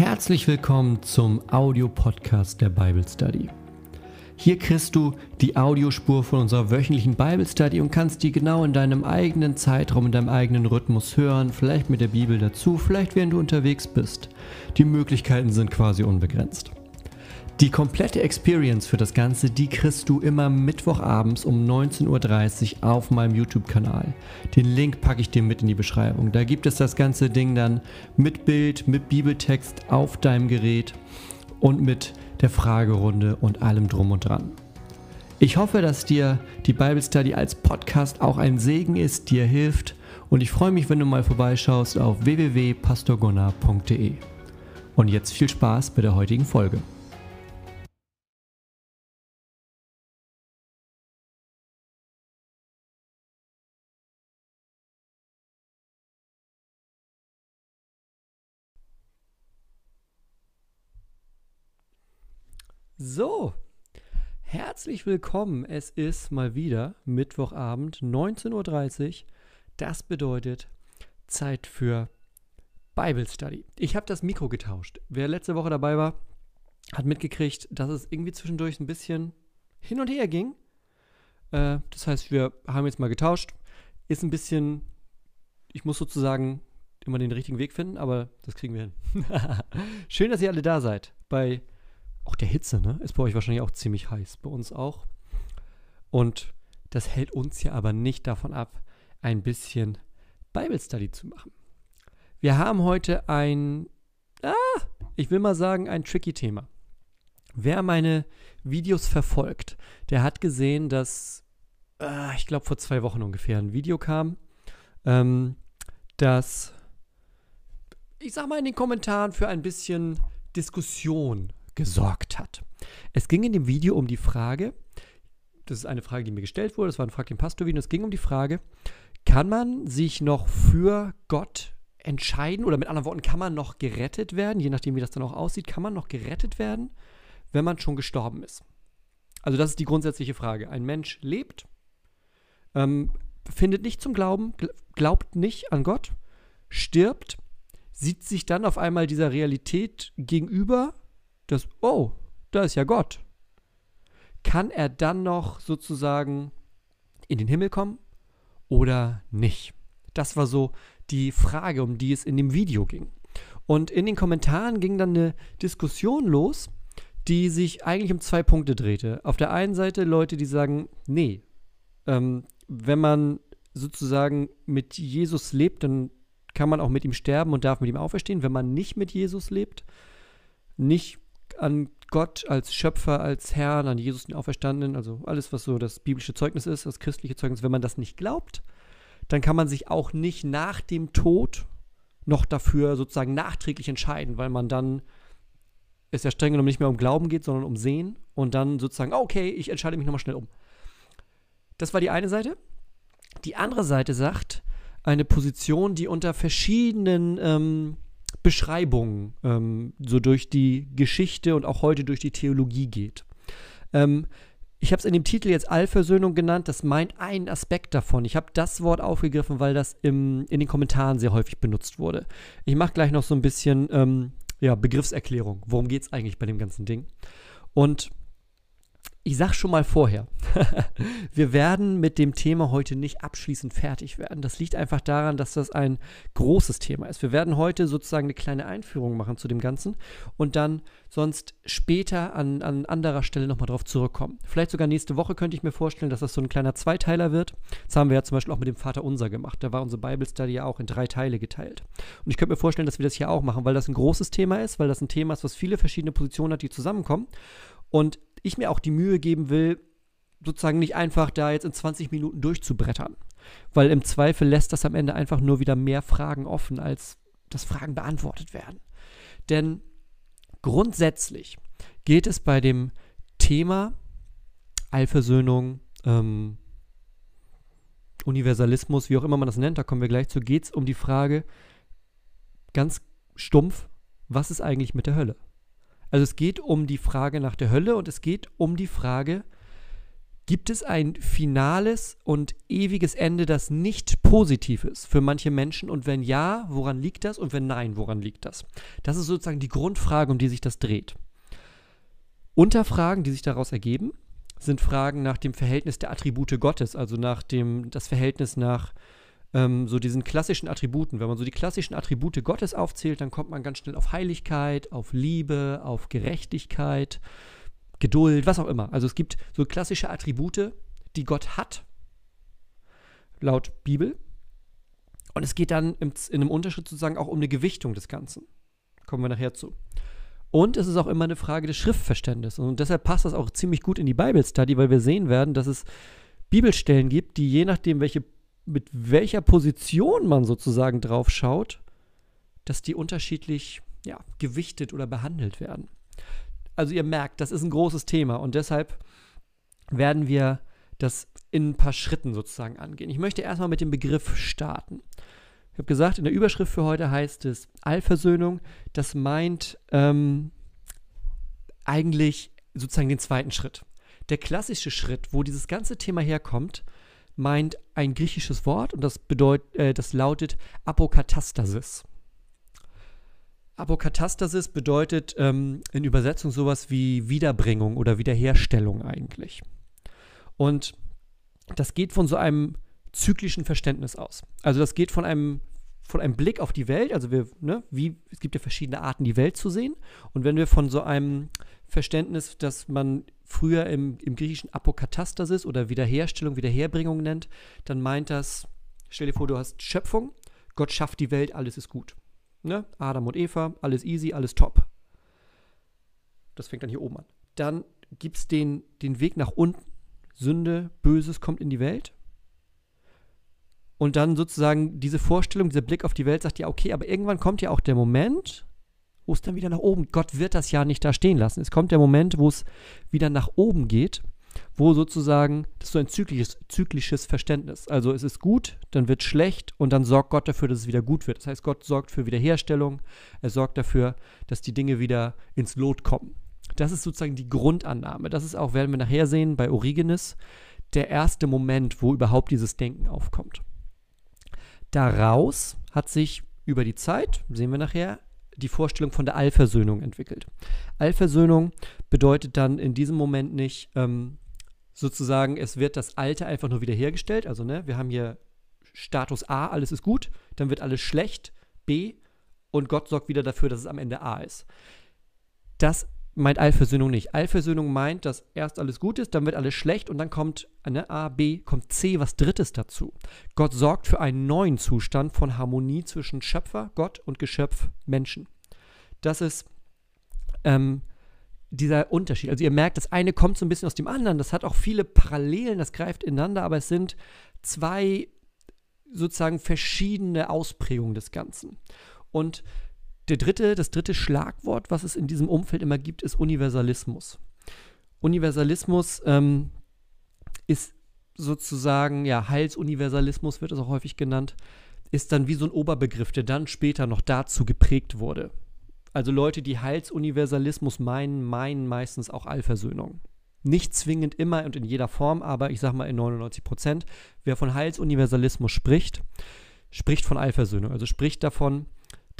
Herzlich willkommen zum Audiopodcast der Bible Study. Hier kriegst du die Audiospur von unserer wöchentlichen Bible Study und kannst die genau in deinem eigenen Zeitraum, in deinem eigenen Rhythmus hören, vielleicht mit der Bibel dazu, vielleicht während du unterwegs bist. Die Möglichkeiten sind quasi unbegrenzt. Die komplette Experience für das Ganze, die kriegst du immer Mittwochabends um 19.30 Uhr auf meinem YouTube-Kanal. Den Link packe ich dir mit in die Beschreibung. Da gibt es das ganze Ding dann mit Bild, mit Bibeltext auf deinem Gerät und mit der Fragerunde und allem drum und dran. Ich hoffe, dass dir die Bible Study als Podcast auch ein Segen ist, dir hilft und ich freue mich, wenn du mal vorbeischaust auf www.pastorgunnar.de. Und jetzt viel Spaß bei der heutigen Folge. So, herzlich willkommen. Es ist mal wieder Mittwochabend, 19.30 Uhr. Das bedeutet Zeit für Bible Study. Ich habe das Mikro getauscht. Wer letzte Woche dabei war, hat mitgekriegt, dass es irgendwie zwischendurch ein bisschen hin und her ging. Äh, das heißt, wir haben jetzt mal getauscht. Ist ein bisschen, ich muss sozusagen immer den richtigen Weg finden, aber das kriegen wir hin. Schön, dass ihr alle da seid bei auch der Hitze, ne? Ist bei euch wahrscheinlich auch ziemlich heiß. Bei uns auch. Und das hält uns ja aber nicht davon ab, ein bisschen Bible Study zu machen. Wir haben heute ein, ah, ich will mal sagen, ein tricky Thema. Wer meine Videos verfolgt, der hat gesehen, dass, äh, ich glaube, vor zwei Wochen ungefähr ein Video kam, ähm, das, ich sag mal, in den Kommentaren für ein bisschen Diskussion gesorgt hat. Es ging in dem Video um die Frage, das ist eine Frage, die mir gestellt wurde, das war ein Frag den Pastor-Video, es ging um die Frage, kann man sich noch für Gott entscheiden oder mit anderen Worten, kann man noch gerettet werden, je nachdem, wie das dann auch aussieht, kann man noch gerettet werden, wenn man schon gestorben ist? Also das ist die grundsätzliche Frage. Ein Mensch lebt, ähm, findet nicht zum Glauben, glaubt nicht an Gott, stirbt, sieht sich dann auf einmal dieser Realität gegenüber dass, oh, da ist ja Gott. Kann er dann noch sozusagen in den Himmel kommen oder nicht? Das war so die Frage, um die es in dem Video ging. Und in den Kommentaren ging dann eine Diskussion los, die sich eigentlich um zwei Punkte drehte. Auf der einen Seite Leute, die sagen, nee, ähm, wenn man sozusagen mit Jesus lebt, dann kann man auch mit ihm sterben und darf mit ihm auferstehen. Wenn man nicht mit Jesus lebt, nicht an Gott als Schöpfer, als Herrn, an Jesus den Auferstandenen, also alles, was so das biblische Zeugnis ist, das christliche Zeugnis, wenn man das nicht glaubt, dann kann man sich auch nicht nach dem Tod noch dafür sozusagen nachträglich entscheiden, weil man dann es ja streng genommen nicht mehr um Glauben geht, sondern um Sehen und dann sozusagen, okay, ich entscheide mich nochmal schnell um. Das war die eine Seite. Die andere Seite sagt, eine Position, die unter verschiedenen ähm, Beschreibung ähm, so durch die Geschichte und auch heute durch die Theologie geht. Ähm, ich habe es in dem Titel jetzt Allversöhnung genannt. Das meint einen Aspekt davon. Ich habe das Wort aufgegriffen, weil das im, in den Kommentaren sehr häufig benutzt wurde. Ich mache gleich noch so ein bisschen ähm, ja, Begriffserklärung. Worum geht es eigentlich bei dem ganzen Ding? Und ich sag schon mal vorher, wir werden mit dem Thema heute nicht abschließend fertig werden. Das liegt einfach daran, dass das ein großes Thema ist. Wir werden heute sozusagen eine kleine Einführung machen zu dem Ganzen und dann sonst später an, an anderer Stelle nochmal drauf zurückkommen. Vielleicht sogar nächste Woche könnte ich mir vorstellen, dass das so ein kleiner Zweiteiler wird. Das haben wir ja zum Beispiel auch mit dem Vater Unser gemacht. Da war unsere Bible Study ja auch in drei Teile geteilt. Und ich könnte mir vorstellen, dass wir das hier auch machen, weil das ein großes Thema ist, weil das ein Thema ist, was viele verschiedene Positionen hat, die zusammenkommen. Und ich mir auch die Mühe geben will, sozusagen nicht einfach da jetzt in 20 Minuten durchzubrettern. Weil im Zweifel lässt das am Ende einfach nur wieder mehr Fragen offen, als dass Fragen beantwortet werden. Denn grundsätzlich geht es bei dem Thema Allversöhnung, ähm, Universalismus, wie auch immer man das nennt, da kommen wir gleich zu, geht es um die Frage ganz stumpf, was ist eigentlich mit der Hölle? Also es geht um die Frage nach der Hölle und es geht um die Frage Gibt es ein finales und ewiges Ende, das nicht positiv ist für manche Menschen? Und wenn ja, woran liegt das? Und wenn nein, woran liegt das? Das ist sozusagen die Grundfrage, um die sich das dreht. Unterfragen, die sich daraus ergeben, sind Fragen nach dem Verhältnis der Attribute Gottes, also nach dem das Verhältnis nach ähm, so diesen klassischen Attributen. Wenn man so die klassischen Attribute Gottes aufzählt, dann kommt man ganz schnell auf Heiligkeit, auf Liebe, auf Gerechtigkeit, Geduld, was auch immer. Also es gibt so klassische Attribute, die Gott hat, laut Bibel. Und es geht dann im, in einem Unterschied sozusagen auch um eine Gewichtung des Ganzen. Kommen wir nachher zu. Und es ist auch immer eine Frage des Schriftverständnisses. Und deshalb passt das auch ziemlich gut in die Bible Study, weil wir sehen werden, dass es Bibelstellen gibt, die je nachdem, welche, mit welcher Position man sozusagen drauf schaut, dass die unterschiedlich ja, gewichtet oder behandelt werden. Also ihr merkt, das ist ein großes Thema und deshalb werden wir das in ein paar Schritten sozusagen angehen. Ich möchte erstmal mit dem Begriff starten. Ich habe gesagt, in der Überschrift für heute heißt es Allversöhnung. Das meint ähm, eigentlich sozusagen den zweiten Schritt. Der klassische Schritt, wo dieses ganze Thema herkommt, meint ein griechisches Wort und das, bedeutet, äh, das lautet Apokatastasis. Apokatastasis bedeutet ähm, in Übersetzung sowas wie Wiederbringung oder Wiederherstellung eigentlich. Und das geht von so einem zyklischen Verständnis aus. Also das geht von einem, von einem Blick auf die Welt, also wir, ne, wie, es gibt ja verschiedene Arten, die Welt zu sehen. Und wenn wir von so einem Verständnis, das man früher im, im griechischen Apokatastasis oder Wiederherstellung, Wiederherbringung nennt, dann meint das, stell dir vor, du hast Schöpfung, Gott schafft die Welt, alles ist gut. Ne? Adam und Eva, alles easy, alles top. Das fängt dann hier oben an. Dann gibt es den, den Weg nach unten. Sünde, Böses kommt in die Welt. Und dann sozusagen diese Vorstellung, dieser Blick auf die Welt sagt ja, okay, aber irgendwann kommt ja auch der Moment, wo es dann wieder nach oben, Gott wird das ja nicht da stehen lassen. Es kommt der Moment, wo es wieder nach oben geht wo sozusagen, das ist so ein zyklisches, zyklisches Verständnis. Also es ist gut, dann wird schlecht und dann sorgt Gott dafür, dass es wieder gut wird. Das heißt, Gott sorgt für Wiederherstellung, er sorgt dafür, dass die Dinge wieder ins Lot kommen. Das ist sozusagen die Grundannahme. Das ist auch, werden wir nachher sehen, bei Origenes, der erste Moment, wo überhaupt dieses Denken aufkommt. Daraus hat sich über die Zeit, sehen wir nachher, die Vorstellung von der Allversöhnung entwickelt. Allversöhnung bedeutet dann in diesem Moment nicht, ähm, sozusagen, es wird das Alte einfach nur wiederhergestellt. Also, ne, wir haben hier Status A, alles ist gut, dann wird alles schlecht, B, und Gott sorgt wieder dafür, dass es am Ende A ist. Das meint Allversöhnung nicht. Allversöhnung meint, dass erst alles gut ist, dann wird alles schlecht und dann kommt ne, A, B, kommt C, was Drittes dazu. Gott sorgt für einen neuen Zustand von Harmonie zwischen Schöpfer, Gott und Geschöpf, Menschen. Das ist ähm, dieser Unterschied. Also ihr merkt, das eine kommt so ein bisschen aus dem anderen. Das hat auch viele Parallelen, das greift ineinander, aber es sind zwei sozusagen verschiedene Ausprägungen des Ganzen. Und der dritte, das dritte Schlagwort, was es in diesem Umfeld immer gibt, ist Universalismus. Universalismus ähm, ist sozusagen, ja, Heilsuniversalismus wird es auch häufig genannt, ist dann wie so ein Oberbegriff, der dann später noch dazu geprägt wurde. Also Leute, die Heilsuniversalismus meinen, meinen meistens auch Allversöhnung. Nicht zwingend immer und in jeder Form, aber ich sag mal in 99 Prozent. Wer von Heilsuniversalismus spricht, spricht von Allversöhnung. Also spricht davon,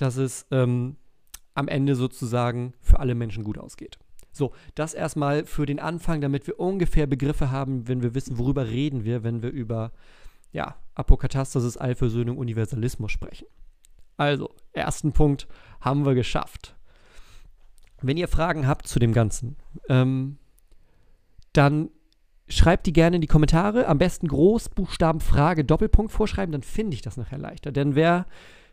dass es ähm, am Ende sozusagen für alle Menschen gut ausgeht. So, das erstmal für den Anfang, damit wir ungefähr Begriffe haben, wenn wir wissen, worüber reden wir, wenn wir über ja, Apokatastasis, Allversöhnung, Universalismus sprechen. Also, ersten Punkt haben wir geschafft. Wenn ihr Fragen habt zu dem Ganzen, ähm, dann schreibt die gerne in die Kommentare. Am besten Großbuchstaben Frage Doppelpunkt vorschreiben, dann finde ich das nachher leichter. Denn wer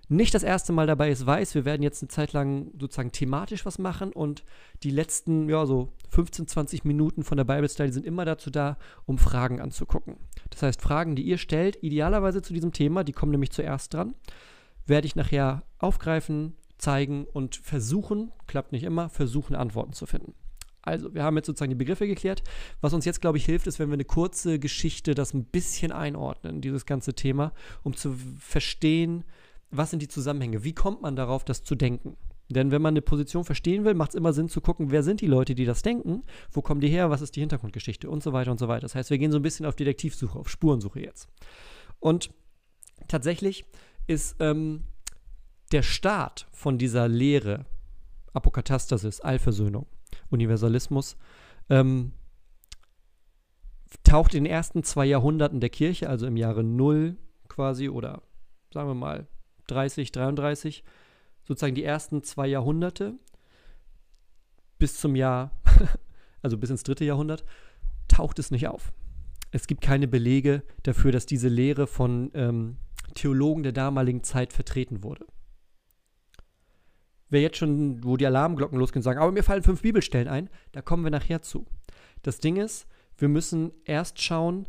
nicht das erste Mal dabei ist, weiß, wir werden jetzt eine Zeit lang sozusagen thematisch was machen und die letzten, ja, so 15, 20 Minuten von der Bible Study sind immer dazu da, um Fragen anzugucken. Das heißt, Fragen, die ihr stellt, idealerweise zu diesem Thema, die kommen nämlich zuerst dran werde ich nachher aufgreifen, zeigen und versuchen, klappt nicht immer, versuchen Antworten zu finden. Also, wir haben jetzt sozusagen die Begriffe geklärt. Was uns jetzt, glaube ich, hilft, ist, wenn wir eine kurze Geschichte das ein bisschen einordnen, dieses ganze Thema, um zu verstehen, was sind die Zusammenhänge, wie kommt man darauf, das zu denken. Denn wenn man eine Position verstehen will, macht es immer Sinn zu gucken, wer sind die Leute, die das denken, wo kommen die her, was ist die Hintergrundgeschichte und so weiter und so weiter. Das heißt, wir gehen so ein bisschen auf Detektivsuche, auf Spurensuche jetzt. Und tatsächlich ist ähm, der Start von dieser Lehre, Apokatastasis, Allversöhnung, Universalismus, ähm, taucht in den ersten zwei Jahrhunderten der Kirche, also im Jahre 0 quasi oder sagen wir mal 30, 33, sozusagen die ersten zwei Jahrhunderte bis zum Jahr, also bis ins dritte Jahrhundert, taucht es nicht auf. Es gibt keine Belege dafür, dass diese Lehre von ähm, Theologen der damaligen Zeit vertreten wurde. Wer jetzt schon, wo die Alarmglocken losgehen, sagen, aber mir fallen fünf Bibelstellen ein, da kommen wir nachher zu. Das Ding ist, wir müssen erst schauen,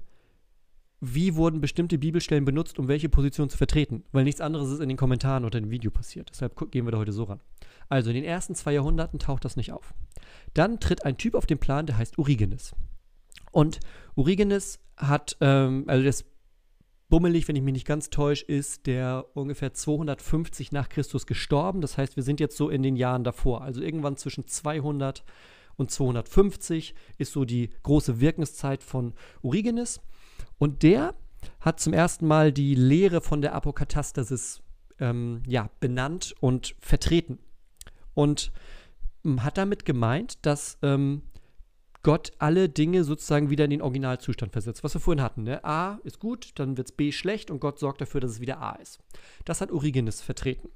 wie wurden bestimmte Bibelstellen benutzt, um welche Position zu vertreten, weil nichts anderes ist in den Kommentaren unter dem Video passiert. Deshalb gehen wir da heute so ran. Also in den ersten zwei Jahrhunderten taucht das nicht auf. Dann tritt ein Typ auf den Plan, der heißt Origenes. Und Origenes hat, ähm, also das bummelig, wenn ich mich nicht ganz täusche, ist der ungefähr 250 nach Christus gestorben. Das heißt, wir sind jetzt so in den Jahren davor. Also irgendwann zwischen 200 und 250 ist so die große Wirkenszeit von Origenes. Und der hat zum ersten Mal die Lehre von der Apokatastasis ähm, ja, benannt und vertreten. Und ähm, hat damit gemeint, dass ähm, Gott alle Dinge sozusagen wieder in den Originalzustand versetzt, was wir vorhin hatten. Ne? A ist gut, dann wird es B schlecht und Gott sorgt dafür, dass es wieder A ist. Das hat Origenes vertreten.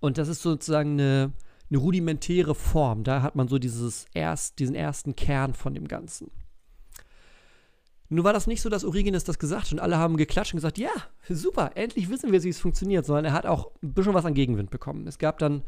Und das ist sozusagen eine, eine rudimentäre Form. Da hat man so dieses erst, diesen ersten Kern von dem Ganzen. Nun war das nicht so, dass Origenes das gesagt hat und alle haben geklatscht und gesagt, ja, super, endlich wissen wir, wie es funktioniert, sondern er hat auch ein bisschen was an Gegenwind bekommen. Es gab dann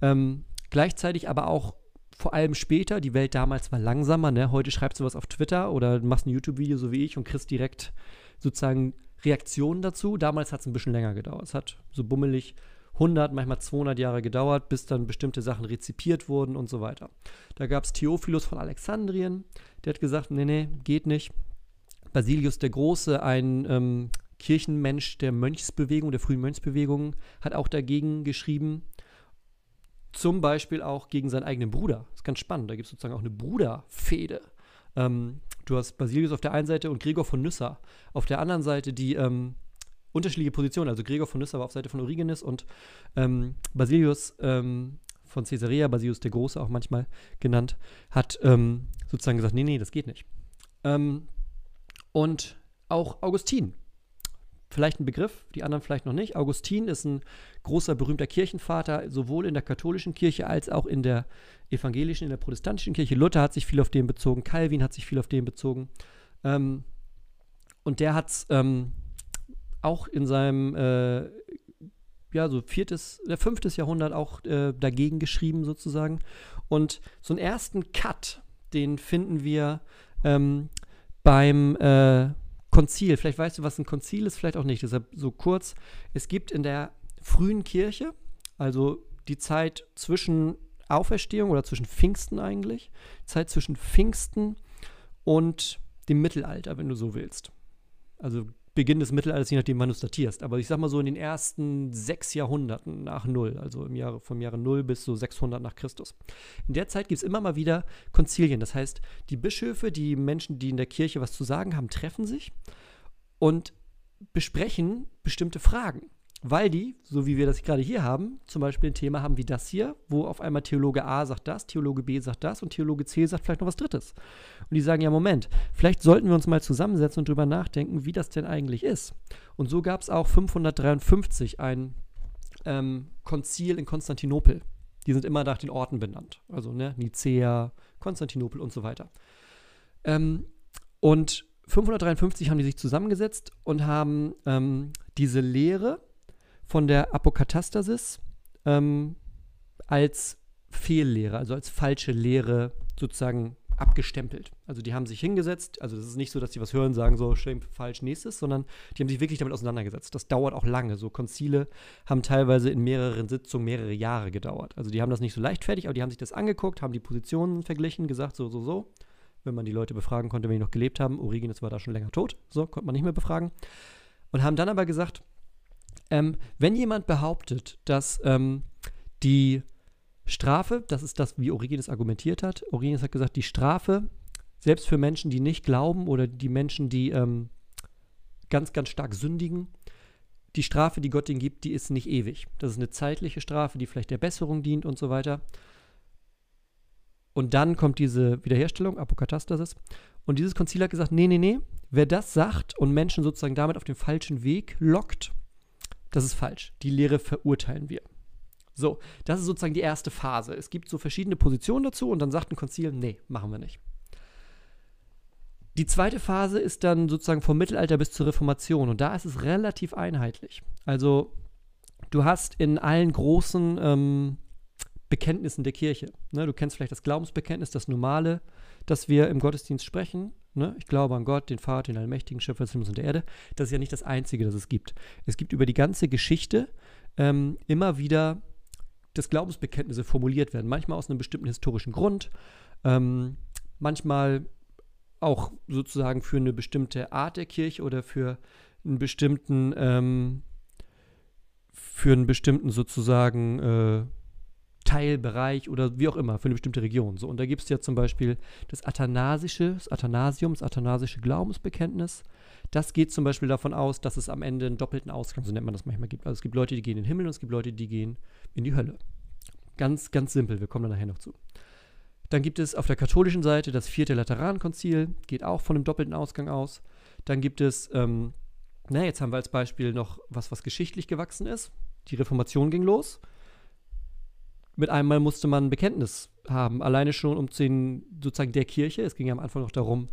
ähm, gleichzeitig aber auch vor allem später, die Welt damals war langsamer, ne? heute schreibst du was auf Twitter oder machst ein YouTube-Video so wie ich und kriegst direkt sozusagen Reaktionen dazu. Damals hat es ein bisschen länger gedauert. Es hat so bummelig 100, manchmal 200 Jahre gedauert, bis dann bestimmte Sachen rezipiert wurden und so weiter. Da gab es Theophilus von Alexandrien, der hat gesagt, nee, nee, geht nicht. Basilius der Große, ein ähm, Kirchenmensch der Mönchsbewegung, der frühen Mönchsbewegung, hat auch dagegen geschrieben. Zum Beispiel auch gegen seinen eigenen Bruder. Das ist ganz spannend. Da gibt es sozusagen auch eine Bruderfehde. Ähm, du hast Basilius auf der einen Seite und Gregor von Nyssa auf der anderen Seite, die ähm, unterschiedliche Positionen. Also Gregor von Nyssa war auf Seite von Origenes und ähm, Basilius ähm, von Caesarea, Basilius der Große auch manchmal genannt, hat ähm, sozusagen gesagt, nee, nee, das geht nicht. Ähm, und auch Augustin. Vielleicht ein Begriff, die anderen vielleicht noch nicht. Augustin ist ein großer, berühmter Kirchenvater, sowohl in der katholischen Kirche als auch in der evangelischen, in der protestantischen Kirche. Luther hat sich viel auf den bezogen, Calvin hat sich viel auf den bezogen. Ähm, und der hat es ähm, auch in seinem, äh, ja, so viertes, äh, fünftes Jahrhundert auch äh, dagegen geschrieben sozusagen. Und so einen ersten Cut, den finden wir ähm, beim äh, Konzil. Vielleicht weißt du, was ein Konzil ist, vielleicht auch nicht. Deshalb so kurz. Es gibt in der frühen Kirche, also die Zeit zwischen Auferstehung oder zwischen Pfingsten eigentlich, Zeit zwischen Pfingsten und dem Mittelalter, wenn du so willst. Also Beginn des Mittelalters, je nachdem, wann du es datierst. Aber ich sag mal so in den ersten sechs Jahrhunderten nach Null, also im Jahre, vom Jahre Null bis so 600 nach Christus. In der Zeit gibt es immer mal wieder Konzilien. Das heißt, die Bischöfe, die Menschen, die in der Kirche was zu sagen haben, treffen sich und besprechen bestimmte Fragen weil die, so wie wir das gerade hier haben, zum Beispiel ein Thema haben wie das hier, wo auf einmal Theologe A sagt das, Theologe B sagt das und Theologe C sagt vielleicht noch was Drittes. Und die sagen, ja, Moment, vielleicht sollten wir uns mal zusammensetzen und drüber nachdenken, wie das denn eigentlich ist. Und so gab es auch 553 ein ähm, Konzil in Konstantinopel. Die sind immer nach den Orten benannt. Also ne, Nicea, Konstantinopel und so weiter. Ähm, und 553 haben die sich zusammengesetzt und haben ähm, diese Lehre, von der Apokatastasis ähm, als Fehllehre, also als falsche Lehre sozusagen abgestempelt. Also die haben sich hingesetzt, also es ist nicht so, dass die was hören, sagen so, schön, falsch, nächstes, sondern die haben sich wirklich damit auseinandergesetzt. Das dauert auch lange. So Konzile haben teilweise in mehreren Sitzungen mehrere Jahre gedauert. Also die haben das nicht so leichtfertig, aber die haben sich das angeguckt, haben die Positionen verglichen, gesagt, so, so, so. Wenn man die Leute befragen konnte, wenn die noch gelebt haben, Origenes war da schon länger tot, so, konnte man nicht mehr befragen. Und haben dann aber gesagt, ähm, wenn jemand behauptet, dass ähm, die Strafe, das ist das, wie Origenes argumentiert hat. Origenes hat gesagt, die Strafe, selbst für Menschen, die nicht glauben oder die Menschen, die ähm, ganz, ganz stark sündigen, die Strafe, die Gott ihnen gibt, die ist nicht ewig. Das ist eine zeitliche Strafe, die vielleicht der Besserung dient und so weiter. Und dann kommt diese Wiederherstellung, Apokatastasis. Und dieses Konzil hat gesagt, nee, nee, nee, wer das sagt und Menschen sozusagen damit auf den falschen Weg lockt, das ist falsch. Die Lehre verurteilen wir. So, das ist sozusagen die erste Phase. Es gibt so verschiedene Positionen dazu und dann sagt ein Konzil, nee, machen wir nicht. Die zweite Phase ist dann sozusagen vom Mittelalter bis zur Reformation und da ist es relativ einheitlich. Also du hast in allen großen ähm, Bekenntnissen der Kirche, ne, du kennst vielleicht das Glaubensbekenntnis, das normale, das wir im Gottesdienst sprechen. Ne? Ich glaube an Gott, den Vater, den allmächtigen Schöpfer des Himmels und der Erde. Das ist ja nicht das Einzige, das es gibt. Es gibt über die ganze Geschichte ähm, immer wieder dass Glaubensbekenntnisse formuliert werden. Manchmal aus einem bestimmten historischen Grund, ähm, manchmal auch sozusagen für eine bestimmte Art der Kirche oder für einen bestimmten, ähm, für einen bestimmten sozusagen äh, Teilbereich oder wie auch immer, für eine bestimmte Region. So, und da gibt es ja zum Beispiel das Athanasische, das Athanasium, das Athanasische Glaubensbekenntnis. Das geht zum Beispiel davon aus, dass es am Ende einen doppelten Ausgang, so nennt man das manchmal, gibt. Also es gibt Leute, die gehen in den Himmel und es gibt Leute, die gehen in die Hölle. Ganz, ganz simpel, wir kommen da nachher noch zu. Dann gibt es auf der katholischen Seite das vierte Laterankonzil, geht auch von einem doppelten Ausgang aus. Dann gibt es, ähm, na, jetzt haben wir als Beispiel noch was, was geschichtlich gewachsen ist. Die Reformation ging los. Mit einmal musste man ein Bekenntnis haben, alleine schon um den, sozusagen der Kirche. Es ging ja am Anfang noch darum,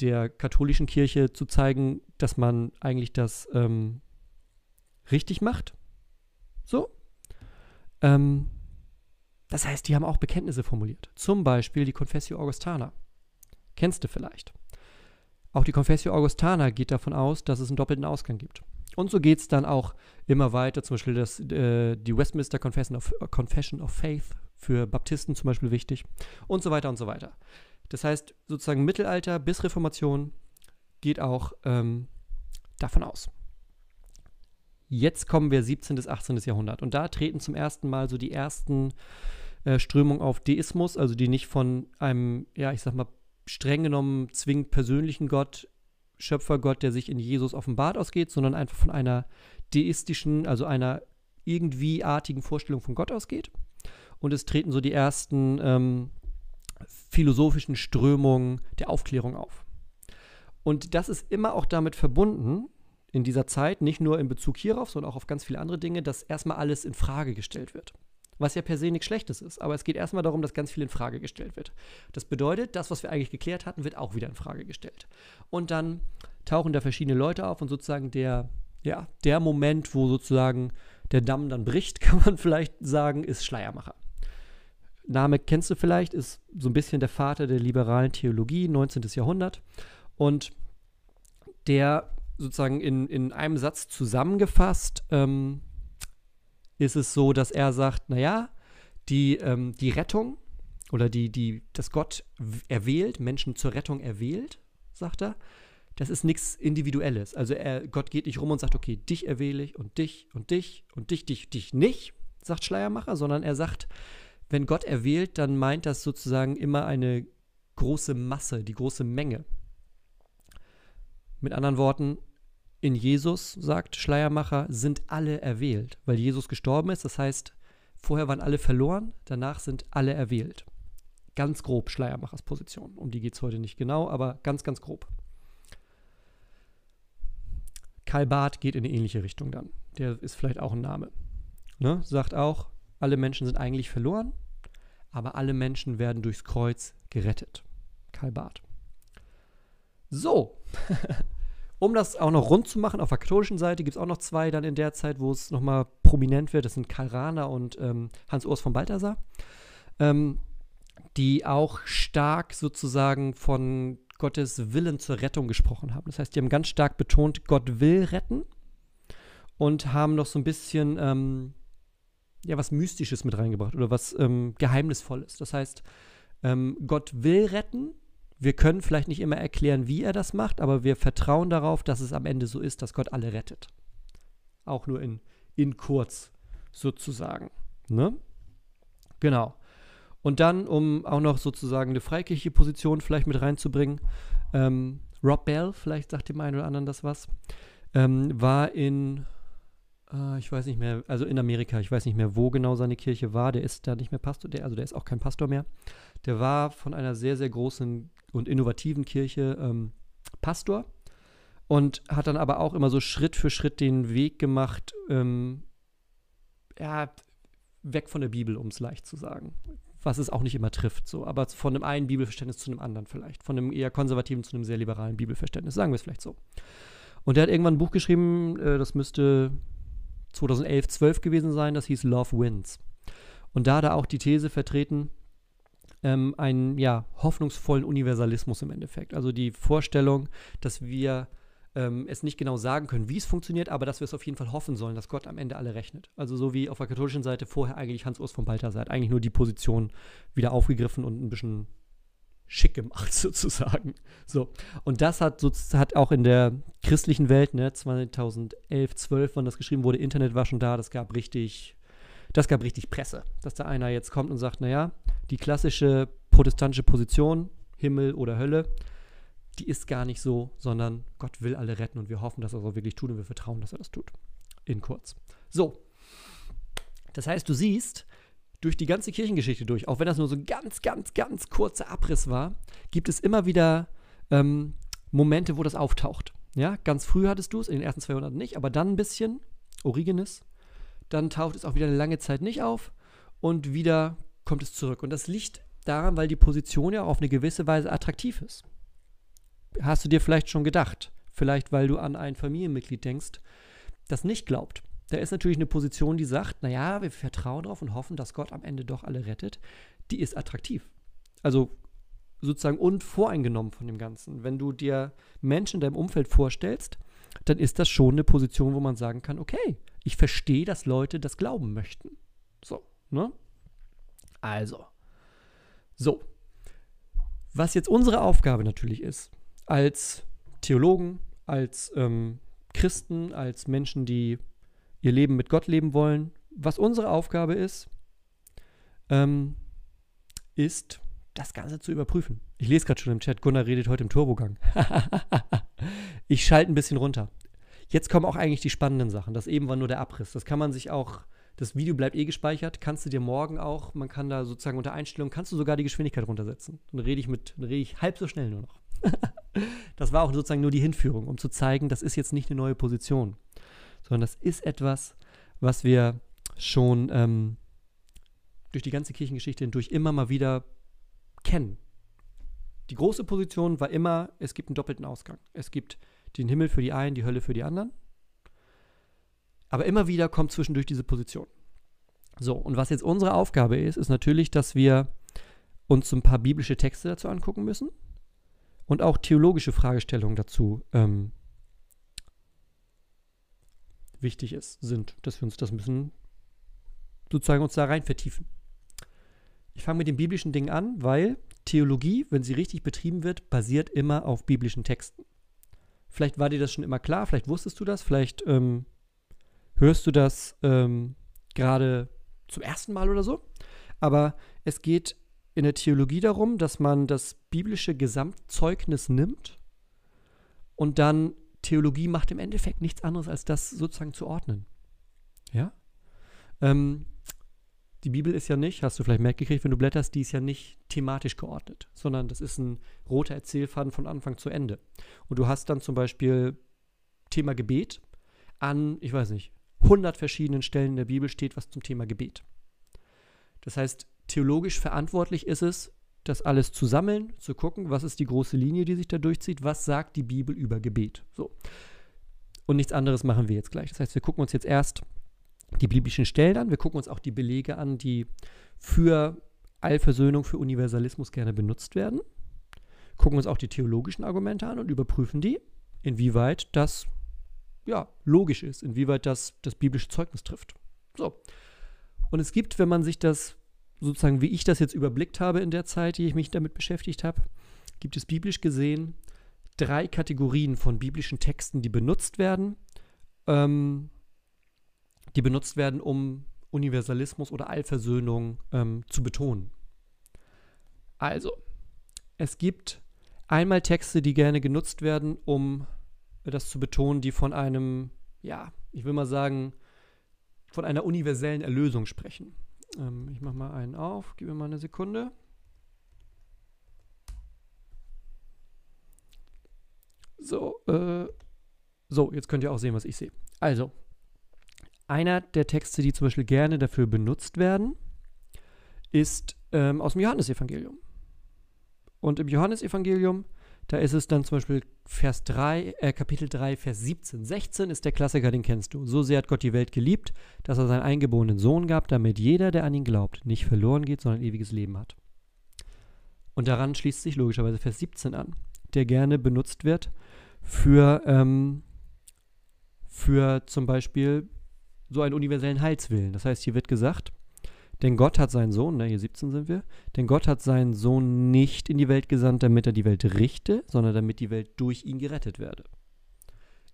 der katholischen Kirche zu zeigen, dass man eigentlich das ähm, richtig macht. So. Ähm, das heißt, die haben auch Bekenntnisse formuliert. Zum Beispiel die Confessio Augustana. Kennst du vielleicht? Auch die Confessio Augustana geht davon aus, dass es einen doppelten Ausgang gibt. Und so geht es dann auch immer weiter. Zum Beispiel das, äh, die Westminster Confession of, Confession of Faith für Baptisten zum Beispiel wichtig. Und so weiter und so weiter. Das heißt, sozusagen Mittelalter bis Reformation geht auch ähm, davon aus. Jetzt kommen wir 17. bis 18. Jahrhundert und da treten zum ersten Mal so die ersten äh, Strömungen auf Deismus, also die nicht von einem, ja, ich sag mal, streng genommen zwingend persönlichen Gott, Schöpfergott, der sich in Jesus offenbart ausgeht, sondern einfach von einer deistischen, also einer irgendwie artigen Vorstellung von Gott ausgeht. Und es treten so die ersten ähm, philosophischen Strömungen der Aufklärung auf. Und das ist immer auch damit verbunden, in dieser Zeit, nicht nur in Bezug hierauf, sondern auch auf ganz viele andere Dinge, dass erstmal alles in Frage gestellt wird. Was ja per se nichts Schlechtes ist, aber es geht erstmal darum, dass ganz viel in Frage gestellt wird. Das bedeutet, das, was wir eigentlich geklärt hatten, wird auch wieder in Frage gestellt. Und dann tauchen da verschiedene Leute auf und sozusagen der, ja, der Moment, wo sozusagen der Damm dann bricht, kann man vielleicht sagen, ist Schleiermacher. Name kennst du vielleicht, ist so ein bisschen der Vater der liberalen Theologie, 19. Jahrhundert. Und der sozusagen in, in einem Satz zusammengefasst ähm, ist es so, dass er sagt, naja, die, ähm, die Rettung oder die, die, dass Gott erwählt, Menschen zur Rettung erwählt, sagt er, das ist nichts Individuelles. Also er, Gott geht nicht rum und sagt, okay, dich erwähle ich und dich und dich und dich, dich, dich nicht, sagt Schleiermacher, sondern er sagt, wenn Gott erwählt, dann meint das sozusagen immer eine große Masse, die große Menge. Mit anderen Worten, in Jesus, sagt Schleiermacher, sind alle erwählt, weil Jesus gestorben ist. Das heißt, vorher waren alle verloren, danach sind alle erwählt. Ganz grob Schleiermachers Position. Um die geht es heute nicht genau, aber ganz, ganz grob. Karl Barth geht in eine ähnliche Richtung dann. Der ist vielleicht auch ein Name. Ne? Sagt auch, alle Menschen sind eigentlich verloren, aber alle Menschen werden durchs Kreuz gerettet. Karl Barth. So, um das auch noch rund zu machen, auf der katholischen Seite gibt es auch noch zwei dann in der Zeit, wo es nochmal prominent wird. Das sind Karl Rahner und ähm, Hans-Urs von Balthasar, ähm, die auch stark sozusagen von Gottes Willen zur Rettung gesprochen haben. Das heißt, die haben ganz stark betont, Gott will retten und haben noch so ein bisschen ähm, ja, was Mystisches mit reingebracht oder was ähm, Geheimnisvolles. Das heißt, ähm, Gott will retten. Wir können vielleicht nicht immer erklären, wie er das macht, aber wir vertrauen darauf, dass es am Ende so ist, dass Gott alle rettet. Auch nur in, in kurz sozusagen. Ne? Genau. Und dann, um auch noch sozusagen eine freikirchliche Position vielleicht mit reinzubringen, ähm, Rob Bell, vielleicht sagt dem einen oder anderen das was, ähm, war in, äh, ich weiß nicht mehr, also in Amerika, ich weiß nicht mehr, wo genau seine Kirche war, der ist da nicht mehr Pastor, der, also der ist auch kein Pastor mehr. Der war von einer sehr, sehr großen und innovativen Kirche ähm, Pastor und hat dann aber auch immer so Schritt für Schritt den Weg gemacht, ähm, ja, weg von der Bibel, um es leicht zu sagen. Was es auch nicht immer trifft, so. Aber von einem einen Bibelverständnis zu einem anderen vielleicht. Von einem eher konservativen zu einem sehr liberalen Bibelverständnis, sagen wir es vielleicht so. Und der hat irgendwann ein Buch geschrieben, äh, das müsste 2011, 12 gewesen sein, das hieß Love Wins. Und da hat er auch die These vertreten, ähm, einen ja, hoffnungsvollen Universalismus im Endeffekt. Also die Vorstellung, dass wir ähm, es nicht genau sagen können, wie es funktioniert, aber dass wir es auf jeden Fall hoffen sollen, dass Gott am Ende alle rechnet. Also so wie auf der katholischen Seite vorher eigentlich Hans-Urs von Balthasar hat eigentlich nur die Position wieder aufgegriffen und ein bisschen schick gemacht sozusagen. So und das hat, so, hat auch in der christlichen Welt, ne, 2011, 12, wann das geschrieben wurde, Internet war schon da, das gab richtig, das gab richtig Presse, dass da einer jetzt kommt und sagt, naja, die klassische protestantische Position, Himmel oder Hölle, die ist gar nicht so, sondern Gott will alle retten und wir hoffen, dass er das auch wirklich tut und wir vertrauen, dass er das tut. In kurz. So. Das heißt, du siehst, durch die ganze Kirchengeschichte durch, auch wenn das nur so ein ganz, ganz, ganz kurzer Abriss war, gibt es immer wieder ähm, Momente, wo das auftaucht. Ja, ganz früh hattest du es, in den ersten 200 nicht, aber dann ein bisschen, Origenes, dann taucht es auch wieder eine lange Zeit nicht auf und wieder kommt es zurück. Und das liegt daran, weil die Position ja auf eine gewisse Weise attraktiv ist hast du dir vielleicht schon gedacht. Vielleicht, weil du an ein Familienmitglied denkst, das nicht glaubt. Da ist natürlich eine Position, die sagt, naja, wir vertrauen darauf und hoffen, dass Gott am Ende doch alle rettet. Die ist attraktiv. Also sozusagen unvoreingenommen von dem Ganzen. Wenn du dir Menschen in deinem Umfeld vorstellst, dann ist das schon eine Position, wo man sagen kann, okay, ich verstehe, dass Leute das glauben möchten. So, ne? Also. So. Was jetzt unsere Aufgabe natürlich ist, als Theologen, als ähm, Christen, als Menschen, die ihr Leben mit Gott leben wollen, was unsere Aufgabe ist, ähm, ist, das Ganze zu überprüfen. Ich lese gerade schon im Chat, Gunnar redet heute im Turbogang. ich schalte ein bisschen runter. Jetzt kommen auch eigentlich die spannenden Sachen. Das eben war nur der Abriss. Das kann man sich auch, das Video bleibt eh gespeichert, kannst du dir morgen auch, man kann da sozusagen unter Einstellungen, kannst du sogar die Geschwindigkeit runtersetzen. Dann rede ich mit, dann rede ich halb so schnell nur noch. das war auch sozusagen nur die Hinführung, um zu zeigen, das ist jetzt nicht eine neue Position, sondern das ist etwas, was wir schon ähm, durch die ganze Kirchengeschichte hindurch immer mal wieder kennen. Die große Position war immer, es gibt einen doppelten Ausgang. Es gibt den Himmel für die einen, die Hölle für die anderen. Aber immer wieder kommt zwischendurch diese Position. So, und was jetzt unsere Aufgabe ist, ist natürlich, dass wir uns ein paar biblische Texte dazu angucken müssen und auch theologische Fragestellungen dazu ähm, wichtig ist, sind, dass wir uns das müssen sozusagen uns da rein vertiefen. Ich fange mit den biblischen Dingen an, weil Theologie, wenn sie richtig betrieben wird, basiert immer auf biblischen Texten. Vielleicht war dir das schon immer klar, vielleicht wusstest du das, vielleicht ähm, hörst du das ähm, gerade zum ersten Mal oder so. Aber es geht in der Theologie darum, dass man das biblische Gesamtzeugnis nimmt und dann Theologie macht im Endeffekt nichts anderes, als das sozusagen zu ordnen. Ja? Ähm, die Bibel ist ja nicht, hast du vielleicht mitgekriegt, wenn du blätterst, die ist ja nicht thematisch geordnet, sondern das ist ein roter Erzählfaden von Anfang zu Ende. Und du hast dann zum Beispiel Thema Gebet an, ich weiß nicht, 100 verschiedenen Stellen in der Bibel steht was zum Thema Gebet. Das heißt, theologisch verantwortlich ist es, das alles zu sammeln, zu gucken, was ist die große Linie, die sich da durchzieht, was sagt die Bibel über Gebet. So. Und nichts anderes machen wir jetzt gleich. Das heißt, wir gucken uns jetzt erst die biblischen Stellen an, wir gucken uns auch die Belege an, die für Allversöhnung, für Universalismus gerne benutzt werden, gucken uns auch die theologischen Argumente an und überprüfen die, inwieweit das ja, logisch ist, inwieweit das das biblische Zeugnis trifft. So. Und es gibt, wenn man sich das sozusagen, wie ich das jetzt überblickt habe in der Zeit, die ich mich damit beschäftigt habe, gibt es biblisch gesehen drei Kategorien von biblischen Texten, die benutzt werden, ähm, die benutzt werden, um Universalismus oder Allversöhnung ähm, zu betonen. Also, es gibt einmal Texte, die gerne genutzt werden, um das zu betonen, die von einem, ja, ich will mal sagen, von einer universellen Erlösung sprechen. Ähm, ich mache mal einen auf, gib mir mal eine Sekunde. So, äh, so, jetzt könnt ihr auch sehen, was ich sehe. Also, einer der Texte, die zum Beispiel gerne dafür benutzt werden, ist ähm, aus dem Johannesevangelium. Und im Johannesevangelium, da ist es dann zum Beispiel Vers 3, äh, Kapitel 3, Vers 17. 16 ist der Klassiker, den kennst du. So sehr hat Gott die Welt geliebt, dass er seinen eingeborenen Sohn gab, damit jeder, der an ihn glaubt, nicht verloren geht, sondern ewiges Leben hat. Und daran schließt sich logischerweise Vers 17 an, der gerne benutzt wird für, ähm, für zum Beispiel so einen universellen Heilswillen. Das heißt, hier wird gesagt, denn Gott hat seinen Sohn, ne, hier 17 sind wir, denn Gott hat seinen Sohn nicht in die Welt gesandt, damit er die Welt richte, sondern damit die Welt durch ihn gerettet werde.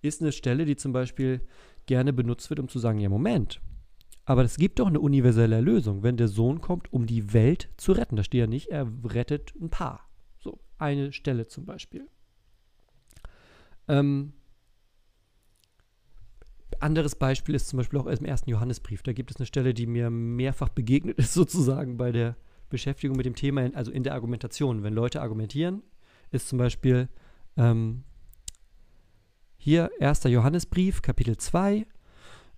Ist eine Stelle, die zum Beispiel gerne benutzt wird, um zu sagen, ja Moment, aber es gibt doch eine universelle Erlösung, wenn der Sohn kommt, um die Welt zu retten. Da steht ja nicht, er rettet ein Paar. So, eine Stelle zum Beispiel. Ähm, anderes Beispiel ist zum Beispiel auch im ersten Johannesbrief. Da gibt es eine Stelle, die mir mehrfach begegnet ist, sozusagen bei der Beschäftigung mit dem Thema, also in der Argumentation. Wenn Leute argumentieren, ist zum Beispiel ähm, hier 1. Johannesbrief, Kapitel 2.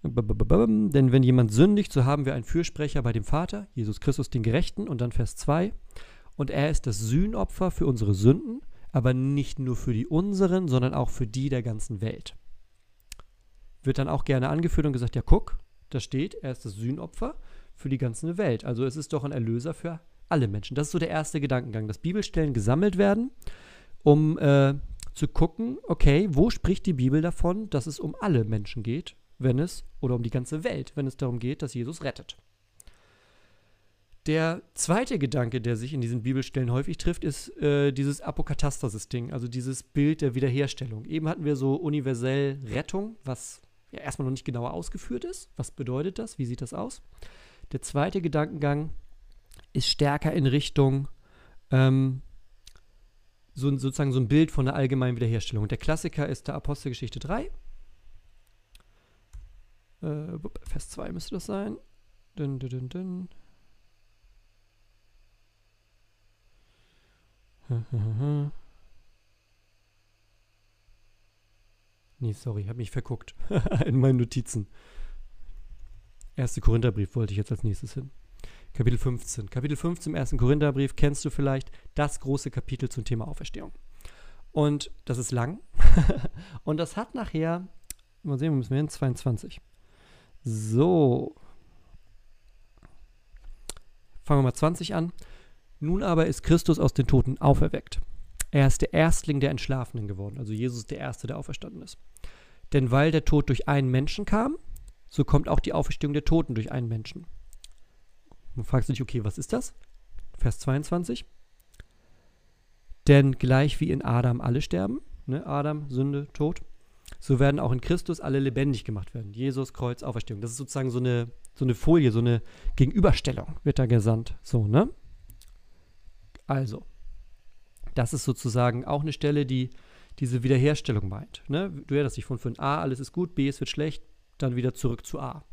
Denn wenn jemand sündigt, so haben wir einen Fürsprecher bei dem Vater, Jesus Christus, den Gerechten. Und dann Vers 2. Und er ist das Sühnopfer für unsere Sünden, aber nicht nur für die unseren, sondern auch für die der ganzen Welt wird dann auch gerne angeführt und gesagt, ja guck, da steht, er ist das Sühnopfer für die ganze Welt. Also es ist doch ein Erlöser für alle Menschen. Das ist so der erste Gedankengang, dass Bibelstellen gesammelt werden, um äh, zu gucken, okay, wo spricht die Bibel davon, dass es um alle Menschen geht, wenn es, oder um die ganze Welt, wenn es darum geht, dass Jesus rettet. Der zweite Gedanke, der sich in diesen Bibelstellen häufig trifft, ist äh, dieses Apokatastasis-Ding, also dieses Bild der Wiederherstellung. Eben hatten wir so universell Rettung, was ja erstmal noch nicht genauer ausgeführt ist. Was bedeutet das? Wie sieht das aus? Der zweite Gedankengang ist stärker in Richtung ähm, so, sozusagen so ein Bild von der allgemeinen Wiederherstellung. Der Klassiker ist der Apostelgeschichte 3. Äh, Vers 2 müsste das sein. Dun, dun, dun, dun. Nee, sorry, habe mich verguckt in meinen Notizen. Erste Korintherbrief wollte ich jetzt als nächstes hin. Kapitel 15. Kapitel 15 im ersten Korintherbrief kennst du vielleicht das große Kapitel zum Thema Auferstehung. Und das ist lang. und das hat nachher, mal sehen, wo müssen wir hin? 22. So. Fangen wir mal 20 an. Nun aber ist Christus aus den Toten auferweckt er ist der Erstling der Entschlafenen geworden. Also Jesus der Erste, der auferstanden ist. Denn weil der Tod durch einen Menschen kam, so kommt auch die Auferstehung der Toten durch einen Menschen. Man fragt sich, okay, was ist das? Vers 22. Denn gleich wie in Adam alle sterben, ne, Adam, Sünde, Tod, so werden auch in Christus alle lebendig gemacht werden. Jesus, Kreuz, Auferstehung. Das ist sozusagen so eine, so eine Folie, so eine Gegenüberstellung wird da gesandt. So, ne? Also, das ist sozusagen auch eine Stelle, die diese Wiederherstellung meint. Ne? Du erinnerst dich von, von A, alles ist gut, B, es wird schlecht, dann wieder zurück zu A.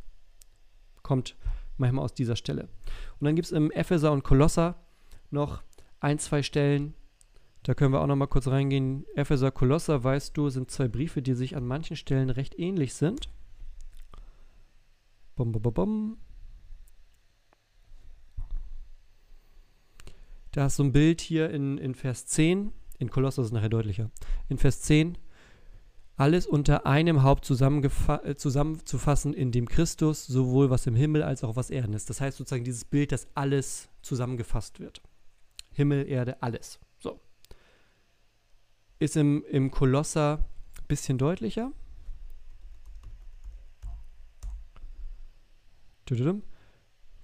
Kommt manchmal aus dieser Stelle. Und dann gibt es im Epheser und Kolosser noch ein, zwei Stellen, da können wir auch noch mal kurz reingehen. Epheser, Kolosser, weißt du, sind zwei Briefe, die sich an manchen Stellen recht ähnlich sind. Bum, bum, bum, Da hast du ein Bild hier in, in Vers 10, in Kolosser ist es nachher deutlicher. In Vers 10, alles unter einem Haupt äh, zusammenzufassen, in dem Christus sowohl was im Himmel als auch was Erden ist. Das heißt sozusagen dieses Bild, dass alles zusammengefasst wird. Himmel, Erde, alles. So. Ist im, im Kolosser ein bisschen deutlicher.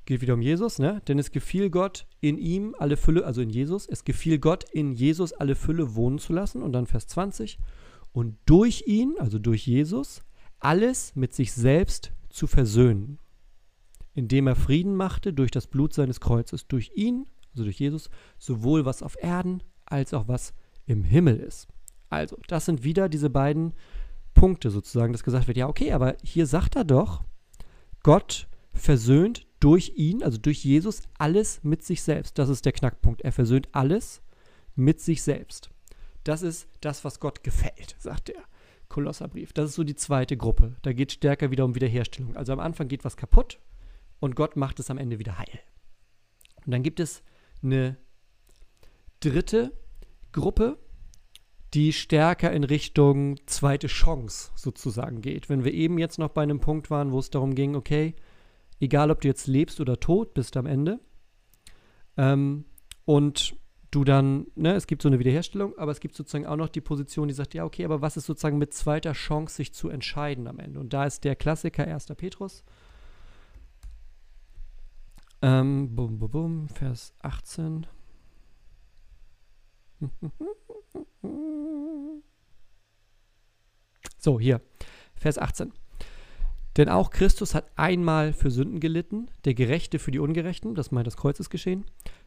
Geht wieder um Jesus, ne? Denn es gefiel Gott in ihm alle Fülle, also in Jesus, es gefiel Gott in Jesus alle Fülle wohnen zu lassen. Und dann Vers 20. Und durch ihn, also durch Jesus, alles mit sich selbst zu versöhnen, indem er Frieden machte durch das Blut seines Kreuzes, durch ihn, also durch Jesus, sowohl was auf Erden als auch was im Himmel ist. Also, das sind wieder diese beiden Punkte sozusagen, dass gesagt wird, ja, okay, aber hier sagt er doch, Gott versöhnt durch ihn, also durch Jesus, alles mit sich selbst. Das ist der Knackpunkt. Er versöhnt alles mit sich selbst. Das ist das, was Gott gefällt, sagt der Kolosserbrief. Das ist so die zweite Gruppe. Da geht es stärker wieder um Wiederherstellung. Also am Anfang geht was kaputt und Gott macht es am Ende wieder heil. Und dann gibt es eine dritte Gruppe, die stärker in Richtung zweite Chance sozusagen geht. Wenn wir eben jetzt noch bei einem Punkt waren, wo es darum ging, okay, egal ob du jetzt lebst oder tot bist am Ende, ähm, und du dann, ne, es gibt so eine Wiederherstellung, aber es gibt sozusagen auch noch die Position, die sagt, ja, okay, aber was ist sozusagen mit zweiter Chance, sich zu entscheiden am Ende? Und da ist der Klassiker 1. Petrus. Ähm, bum, bum, bum, Vers 18. So, hier, Vers 18. Denn auch Christus hat einmal für Sünden gelitten, der Gerechte für die Ungerechten, das meint das Kreuz ist geschehen,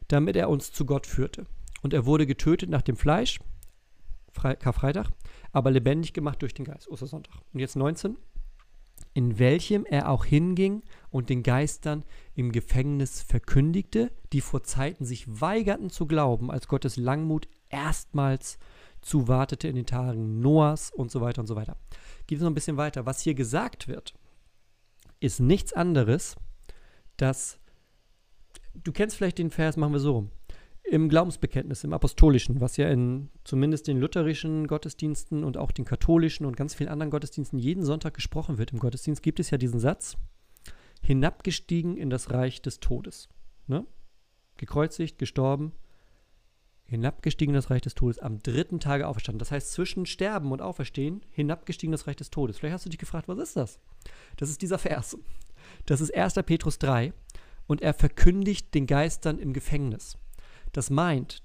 damit er uns zu Gott führte. Und er wurde getötet nach dem Fleisch, Fre Karfreitag, aber lebendig gemacht durch den Geist, Ostersonntag. Und jetzt 19. In welchem er auch hinging und den Geistern im Gefängnis verkündigte, die vor Zeiten sich weigerten zu glauben, als Gottes Langmut erstmals zuwartete in den Tagen Noahs und so weiter und so weiter. Geht es noch ein bisschen weiter. Was hier gesagt wird, ist nichts anderes, dass du kennst vielleicht den Vers, machen wir so rum. Im Glaubensbekenntnis, im Apostolischen, was ja in zumindest den lutherischen Gottesdiensten und auch den katholischen und ganz vielen anderen Gottesdiensten jeden Sonntag gesprochen wird im Gottesdienst, gibt es ja diesen Satz, hinabgestiegen in das Reich des Todes. Ne? Gekreuzigt, gestorben, hinabgestiegen in das Reich des Todes, am dritten Tage auferstanden. Das heißt, zwischen Sterben und Auferstehen, hinabgestiegen in das Reich des Todes. Vielleicht hast du dich gefragt, was ist das? Das ist dieser Vers. Das ist 1. Petrus 3 und er verkündigt den Geistern im Gefängnis. Das meint,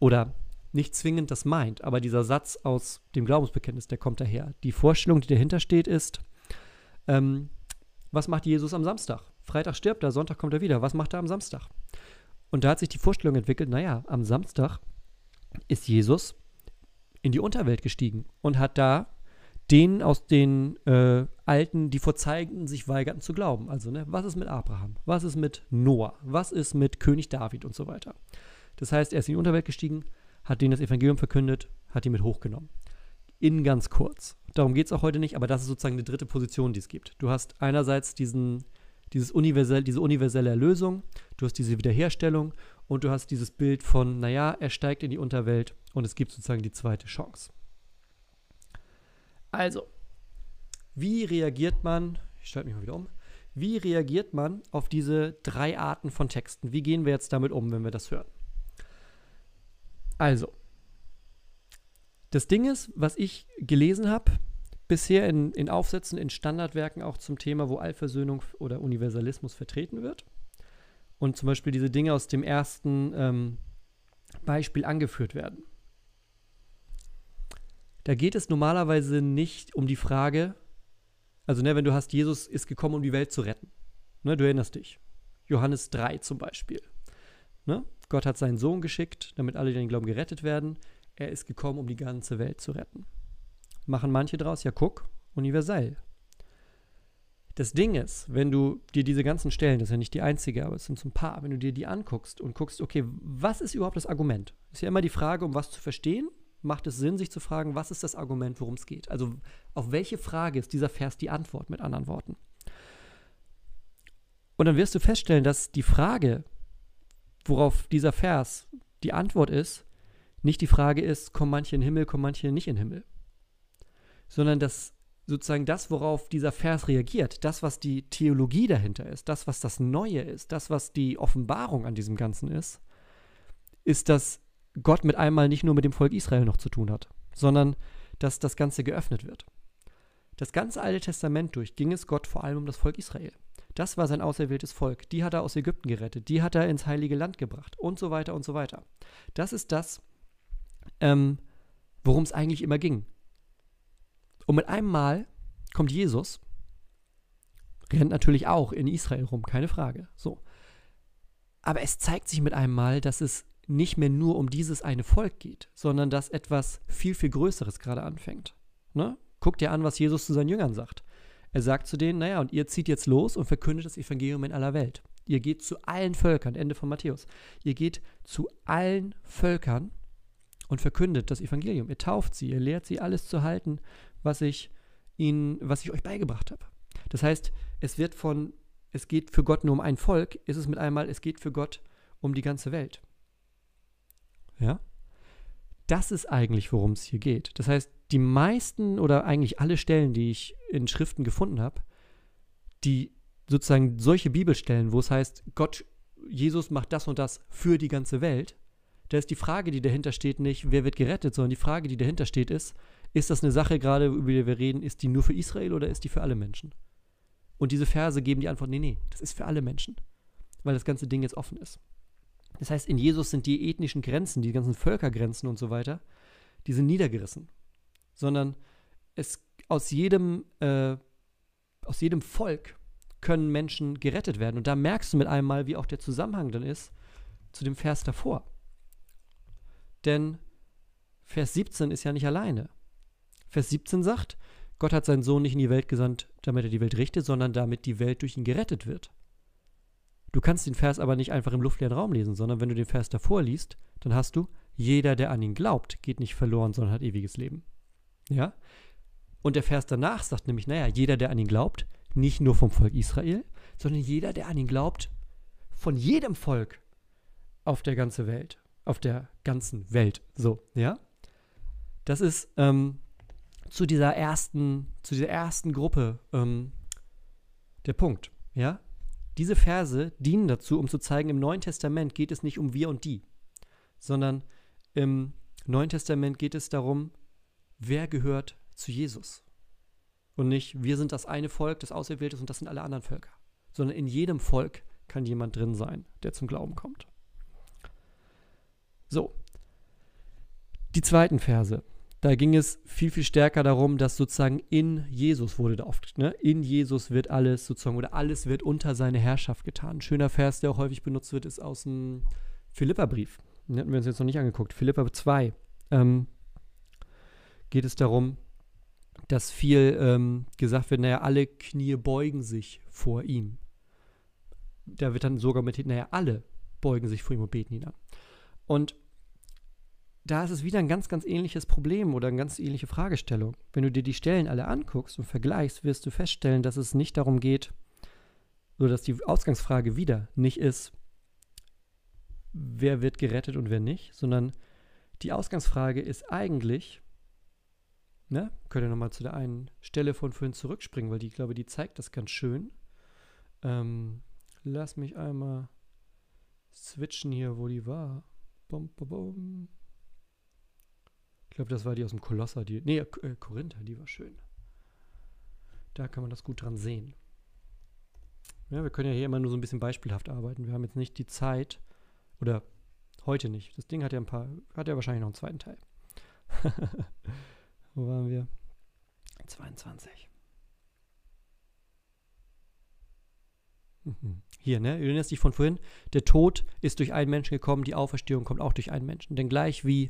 oder nicht zwingend das meint, aber dieser Satz aus dem Glaubensbekenntnis, der kommt daher. Die Vorstellung, die dahinter steht, ist, ähm, was macht Jesus am Samstag? Freitag stirbt er, Sonntag kommt er wieder. Was macht er am Samstag? Und da hat sich die Vorstellung entwickelt, naja, am Samstag ist Jesus in die Unterwelt gestiegen und hat da denen aus den äh, Alten, die vor Zeigen sich weigerten zu glauben. Also, ne, was ist mit Abraham? Was ist mit Noah? Was ist mit König David und so weiter? Das heißt, er ist in die Unterwelt gestiegen, hat denen das Evangelium verkündet, hat die mit hochgenommen. In ganz kurz. Darum geht es auch heute nicht, aber das ist sozusagen die dritte Position, die es gibt. Du hast einerseits diesen dieses universell, diese universelle Erlösung, du hast diese Wiederherstellung und du hast dieses Bild von, naja, er steigt in die Unterwelt und es gibt sozusagen die zweite Chance. Also, wie reagiert man, ich schalte mich mal wieder um, wie reagiert man auf diese drei Arten von Texten? Wie gehen wir jetzt damit um, wenn wir das hören? Also, das Ding ist, was ich gelesen habe, bisher in, in Aufsätzen, in Standardwerken auch zum Thema, wo Allversöhnung oder Universalismus vertreten wird. Und zum Beispiel diese Dinge aus dem ersten ähm, Beispiel angeführt werden. Da geht es normalerweise nicht um die Frage, also ne, wenn du hast, Jesus ist gekommen, um die Welt zu retten. Ne, du erinnerst dich. Johannes 3 zum Beispiel. Ne? Gott hat seinen Sohn geschickt, damit alle, die den Glauben gerettet werden. Er ist gekommen, um die ganze Welt zu retten machen manche draus, ja guck, universell. Das Ding ist, wenn du dir diese ganzen Stellen, das ist ja nicht die einzige, aber es sind so ein paar, wenn du dir die anguckst und guckst, okay, was ist überhaupt das Argument? Ist ja immer die Frage, um was zu verstehen, macht es Sinn, sich zu fragen, was ist das Argument, worum es geht? Also auf welche Frage ist dieser Vers die Antwort, mit anderen Worten? Und dann wirst du feststellen, dass die Frage, worauf dieser Vers die Antwort ist, nicht die Frage ist, kommen manche in den Himmel, kommen manche nicht in den Himmel sondern dass sozusagen das, worauf dieser Vers reagiert, das, was die Theologie dahinter ist, das, was das Neue ist, das, was die Offenbarung an diesem Ganzen ist, ist, dass Gott mit einmal nicht nur mit dem Volk Israel noch zu tun hat, sondern dass das Ganze geöffnet wird. Das ganze Alte Testament durch ging es Gott vor allem um das Volk Israel. Das war sein auserwähltes Volk. Die hat er aus Ägypten gerettet, die hat er ins Heilige Land gebracht und so weiter und so weiter. Das ist das, ähm, worum es eigentlich immer ging. Und mit einem Mal kommt Jesus, rennt natürlich auch in Israel rum, keine Frage. So. Aber es zeigt sich mit einem Mal, dass es nicht mehr nur um dieses eine Volk geht, sondern dass etwas viel, viel Größeres gerade anfängt. Ne? Guck dir an, was Jesus zu seinen Jüngern sagt. Er sagt zu denen, naja, und ihr zieht jetzt los und verkündet das Evangelium in aller Welt. Ihr geht zu allen Völkern, Ende von Matthäus. Ihr geht zu allen Völkern und verkündet das Evangelium. Ihr tauft sie, ihr lehrt sie alles zu halten, was ich ihnen, was ich euch beigebracht habe. Das heißt, es wird von, es geht für Gott nur um ein Volk, ist es mit einmal, es geht für Gott um die ganze Welt. Ja? Das ist eigentlich, worum es hier geht. Das heißt, die meisten oder eigentlich alle Stellen, die ich in Schriften gefunden habe, die sozusagen solche Bibelstellen, wo es heißt, Gott, Jesus macht das und das für die ganze Welt, da ist die Frage, die dahinter steht, nicht, wer wird gerettet, sondern die Frage, die dahinter steht, ist, ist das eine Sache gerade, über die wir reden, ist die nur für Israel oder ist die für alle Menschen? Und diese Verse geben die Antwort, nee, nee, das ist für alle Menschen, weil das ganze Ding jetzt offen ist. Das heißt, in Jesus sind die ethnischen Grenzen, die ganzen Völkergrenzen und so weiter, die sind niedergerissen. Sondern es aus jedem, äh, aus jedem Volk können Menschen gerettet werden. Und da merkst du mit einem Mal, wie auch der Zusammenhang dann ist zu dem Vers davor. Denn Vers 17 ist ja nicht alleine. Vers 17 sagt, Gott hat seinen Sohn nicht in die Welt gesandt, damit er die Welt richtet, sondern damit die Welt durch ihn gerettet wird. Du kannst den Vers aber nicht einfach im luftleeren Raum lesen, sondern wenn du den Vers davor liest, dann hast du, jeder, der an ihn glaubt, geht nicht verloren, sondern hat ewiges Leben. Ja? Und der Vers danach sagt nämlich, naja, jeder, der an ihn glaubt, nicht nur vom Volk Israel, sondern jeder, der an ihn glaubt, von jedem Volk auf der ganzen Welt. Auf der ganzen Welt. So, ja? Das ist ähm, zu dieser ersten, zu dieser ersten Gruppe ähm, der Punkt. Ja? Diese Verse dienen dazu, um zu zeigen, im Neuen Testament geht es nicht um wir und die, sondern im Neuen Testament geht es darum, wer gehört zu Jesus. Und nicht, wir sind das eine Volk, das auserwählt ist und das sind alle anderen Völker. Sondern in jedem Volk kann jemand drin sein, der zum Glauben kommt. So. Die zweiten Verse. Da ging es viel, viel stärker darum, dass sozusagen in Jesus wurde da oft, ne? In Jesus wird alles sozusagen, oder alles wird unter seine Herrschaft getan. Ein schöner Vers, der auch häufig benutzt wird, ist aus dem Philippa-Brief. Den hatten wir uns jetzt noch nicht angeguckt. Philippa 2. Ähm, geht es darum, dass viel ähm, gesagt wird, naja, alle Knie beugen sich vor ihm. Da wird dann sogar mit, naja, alle beugen sich vor ihm und beten ihn an. Und da ist es wieder ein ganz, ganz ähnliches Problem oder eine ganz ähnliche Fragestellung. Wenn du dir die Stellen alle anguckst und vergleichst, wirst du feststellen, dass es nicht darum geht, so dass die Ausgangsfrage wieder nicht ist, wer wird gerettet und wer nicht, sondern die Ausgangsfrage ist eigentlich, ne, könnt ihr nochmal zu der einen Stelle von vorhin zurückspringen, weil die, ich glaube, die zeigt das ganz schön. Ähm, lass mich einmal switchen hier, wo die war. Bum, bum, bum. Ich glaube, das war die aus dem Kolosser, die. Nee, äh, Korinther, die war schön. Da kann man das gut dran sehen. Ja, wir können ja hier immer nur so ein bisschen beispielhaft arbeiten. Wir haben jetzt nicht die Zeit, oder heute nicht. Das Ding hat ja ein paar, hat ja wahrscheinlich noch einen zweiten Teil. Wo waren wir? 22. Mhm. Hier, ne? Du erinnerst dich von vorhin, der Tod ist durch einen Menschen gekommen, die Auferstehung kommt auch durch einen Menschen. Denn gleich wie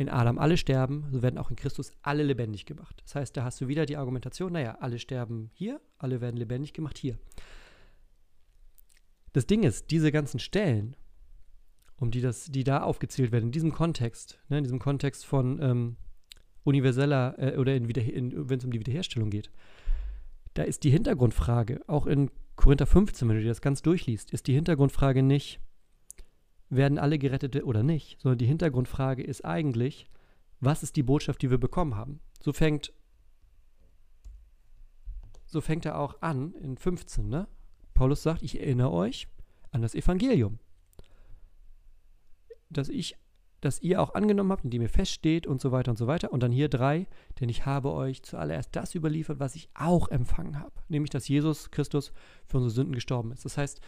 in Adam alle sterben, so werden auch in Christus alle lebendig gemacht. Das heißt, da hast du wieder die Argumentation, naja, alle sterben hier, alle werden lebendig gemacht hier. Das Ding ist, diese ganzen Stellen, um die, das, die da aufgezählt werden, in diesem Kontext, ne, in diesem Kontext von ähm, universeller äh, oder wenn es um die Wiederherstellung geht, da ist die Hintergrundfrage, auch in Korinther 15, wenn du dir das ganz durchliest, ist die Hintergrundfrage nicht, werden alle gerettet oder nicht, sondern die Hintergrundfrage ist eigentlich, was ist die Botschaft, die wir bekommen haben? So fängt, so fängt er auch an in 15, ne? Paulus sagt, ich erinnere euch an das Evangelium, dass ich, dass ihr auch angenommen habt, in dem ihr feststeht und so weiter und so weiter. Und dann hier drei, denn ich habe euch zuallererst das überliefert, was ich auch empfangen habe, nämlich, dass Jesus Christus für unsere Sünden gestorben ist. Das heißt,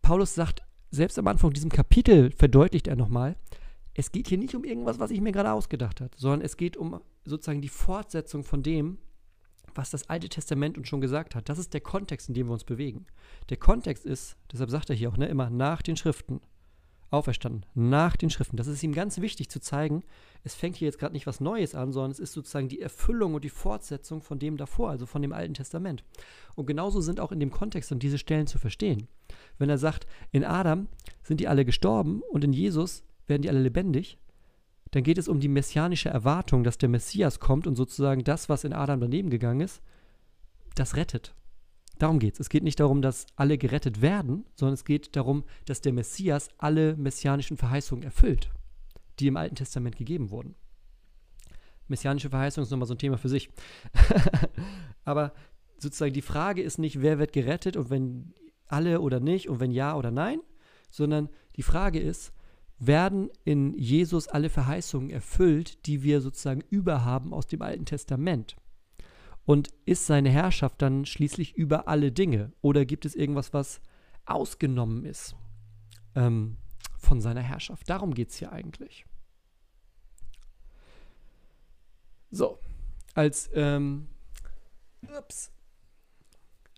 Paulus sagt selbst am Anfang diesem Kapitel verdeutlicht er nochmal, es geht hier nicht um irgendwas, was ich mir gerade ausgedacht habe, sondern es geht um sozusagen die Fortsetzung von dem, was das Alte Testament uns schon gesagt hat. Das ist der Kontext, in dem wir uns bewegen. Der Kontext ist, deshalb sagt er hier auch ne, immer nach den Schriften. Auferstanden, nach den Schriften. Das ist ihm ganz wichtig zu zeigen. Es fängt hier jetzt gerade nicht was Neues an, sondern es ist sozusagen die Erfüllung und die Fortsetzung von dem davor, also von dem Alten Testament. Und genauso sind auch in dem Kontext dann diese Stellen zu verstehen. Wenn er sagt, in Adam sind die alle gestorben und in Jesus werden die alle lebendig, dann geht es um die messianische Erwartung, dass der Messias kommt und sozusagen das, was in Adam daneben gegangen ist, das rettet. Darum geht es. Es geht nicht darum, dass alle gerettet werden, sondern es geht darum, dass der Messias alle messianischen Verheißungen erfüllt, die im Alten Testament gegeben wurden. Messianische Verheißung ist nochmal so ein Thema für sich. Aber sozusagen die Frage ist nicht, wer wird gerettet und wenn alle oder nicht und wenn ja oder nein, sondern die Frage ist, werden in Jesus alle Verheißungen erfüllt, die wir sozusagen überhaben aus dem Alten Testament? Und ist seine Herrschaft dann schließlich über alle Dinge? Oder gibt es irgendwas, was ausgenommen ist ähm, von seiner Herrschaft? Darum geht es hier eigentlich. So, als, ähm, ups,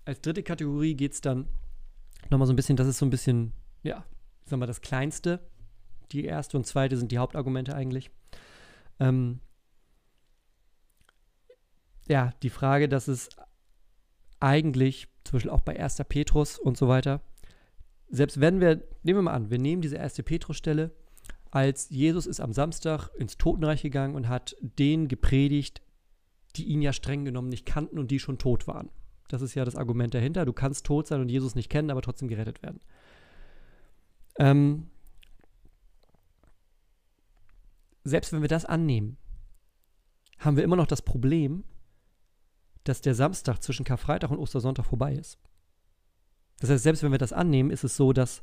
als dritte Kategorie geht es dann nochmal so ein bisschen, das ist so ein bisschen, ja, ich sag mal, das Kleinste die erste und zweite sind die Hauptargumente eigentlich. Ähm, ja, die Frage, dass es eigentlich, zum Beispiel auch bei 1. Petrus und so weiter, selbst wenn wir, nehmen wir mal an, wir nehmen diese erste Petrus-Stelle, als Jesus ist am Samstag ins Totenreich gegangen und hat denen gepredigt, die ihn ja streng genommen nicht kannten und die schon tot waren. Das ist ja das Argument dahinter. Du kannst tot sein und Jesus nicht kennen, aber trotzdem gerettet werden. Ähm, selbst wenn wir das annehmen, haben wir immer noch das Problem, dass der Samstag zwischen Karfreitag und Ostersonntag vorbei ist. Das heißt, selbst wenn wir das annehmen, ist es so, dass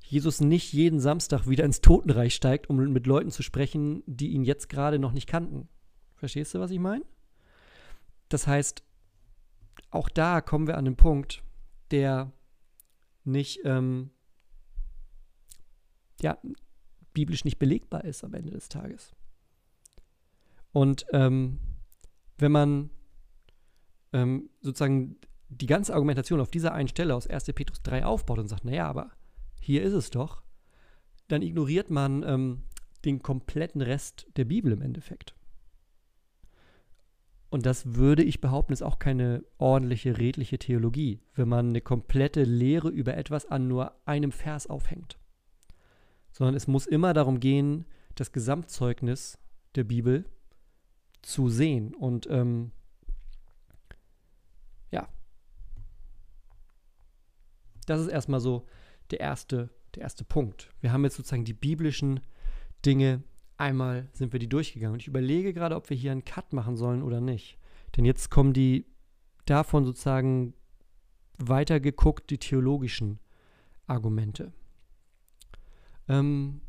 Jesus nicht jeden Samstag wieder ins Totenreich steigt, um mit Leuten zu sprechen, die ihn jetzt gerade noch nicht kannten. Verstehst du, was ich meine? Das heißt, auch da kommen wir an den Punkt, der nicht, ähm, ja, biblisch nicht belegbar ist am Ende des Tages. Und ähm, wenn man ähm, sozusagen die ganze Argumentation auf dieser einen Stelle aus 1. Petrus 3 aufbaut und sagt, naja, aber hier ist es doch, dann ignoriert man ähm, den kompletten Rest der Bibel im Endeffekt. Und das würde ich behaupten, ist auch keine ordentliche, redliche Theologie, wenn man eine komplette Lehre über etwas an nur einem Vers aufhängt sondern es muss immer darum gehen, das Gesamtzeugnis der Bibel zu sehen. Und ähm, ja, das ist erstmal so der erste, der erste Punkt. Wir haben jetzt sozusagen die biblischen Dinge, einmal sind wir die durchgegangen. Und ich überlege gerade, ob wir hier einen Cut machen sollen oder nicht. Denn jetzt kommen die davon sozusagen weitergeguckt, die theologischen Argumente. Ähm,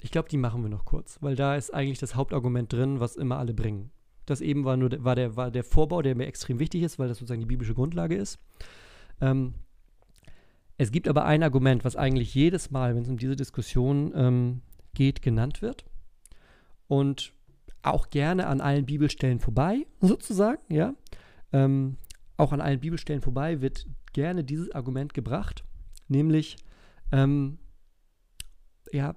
ich glaube, die machen wir noch kurz, weil da ist eigentlich das Hauptargument drin, was immer alle bringen. Das eben war nur war der, war der Vorbau, der mir extrem wichtig ist, weil das sozusagen die biblische Grundlage ist. Ähm, es gibt aber ein Argument, was eigentlich jedes Mal, wenn es um diese Diskussion ähm, geht, genannt wird. Und auch gerne an allen Bibelstellen vorbei, sozusagen, ja. Ähm, auch an allen Bibelstellen vorbei wird gerne dieses Argument gebracht, nämlich, ähm, ja,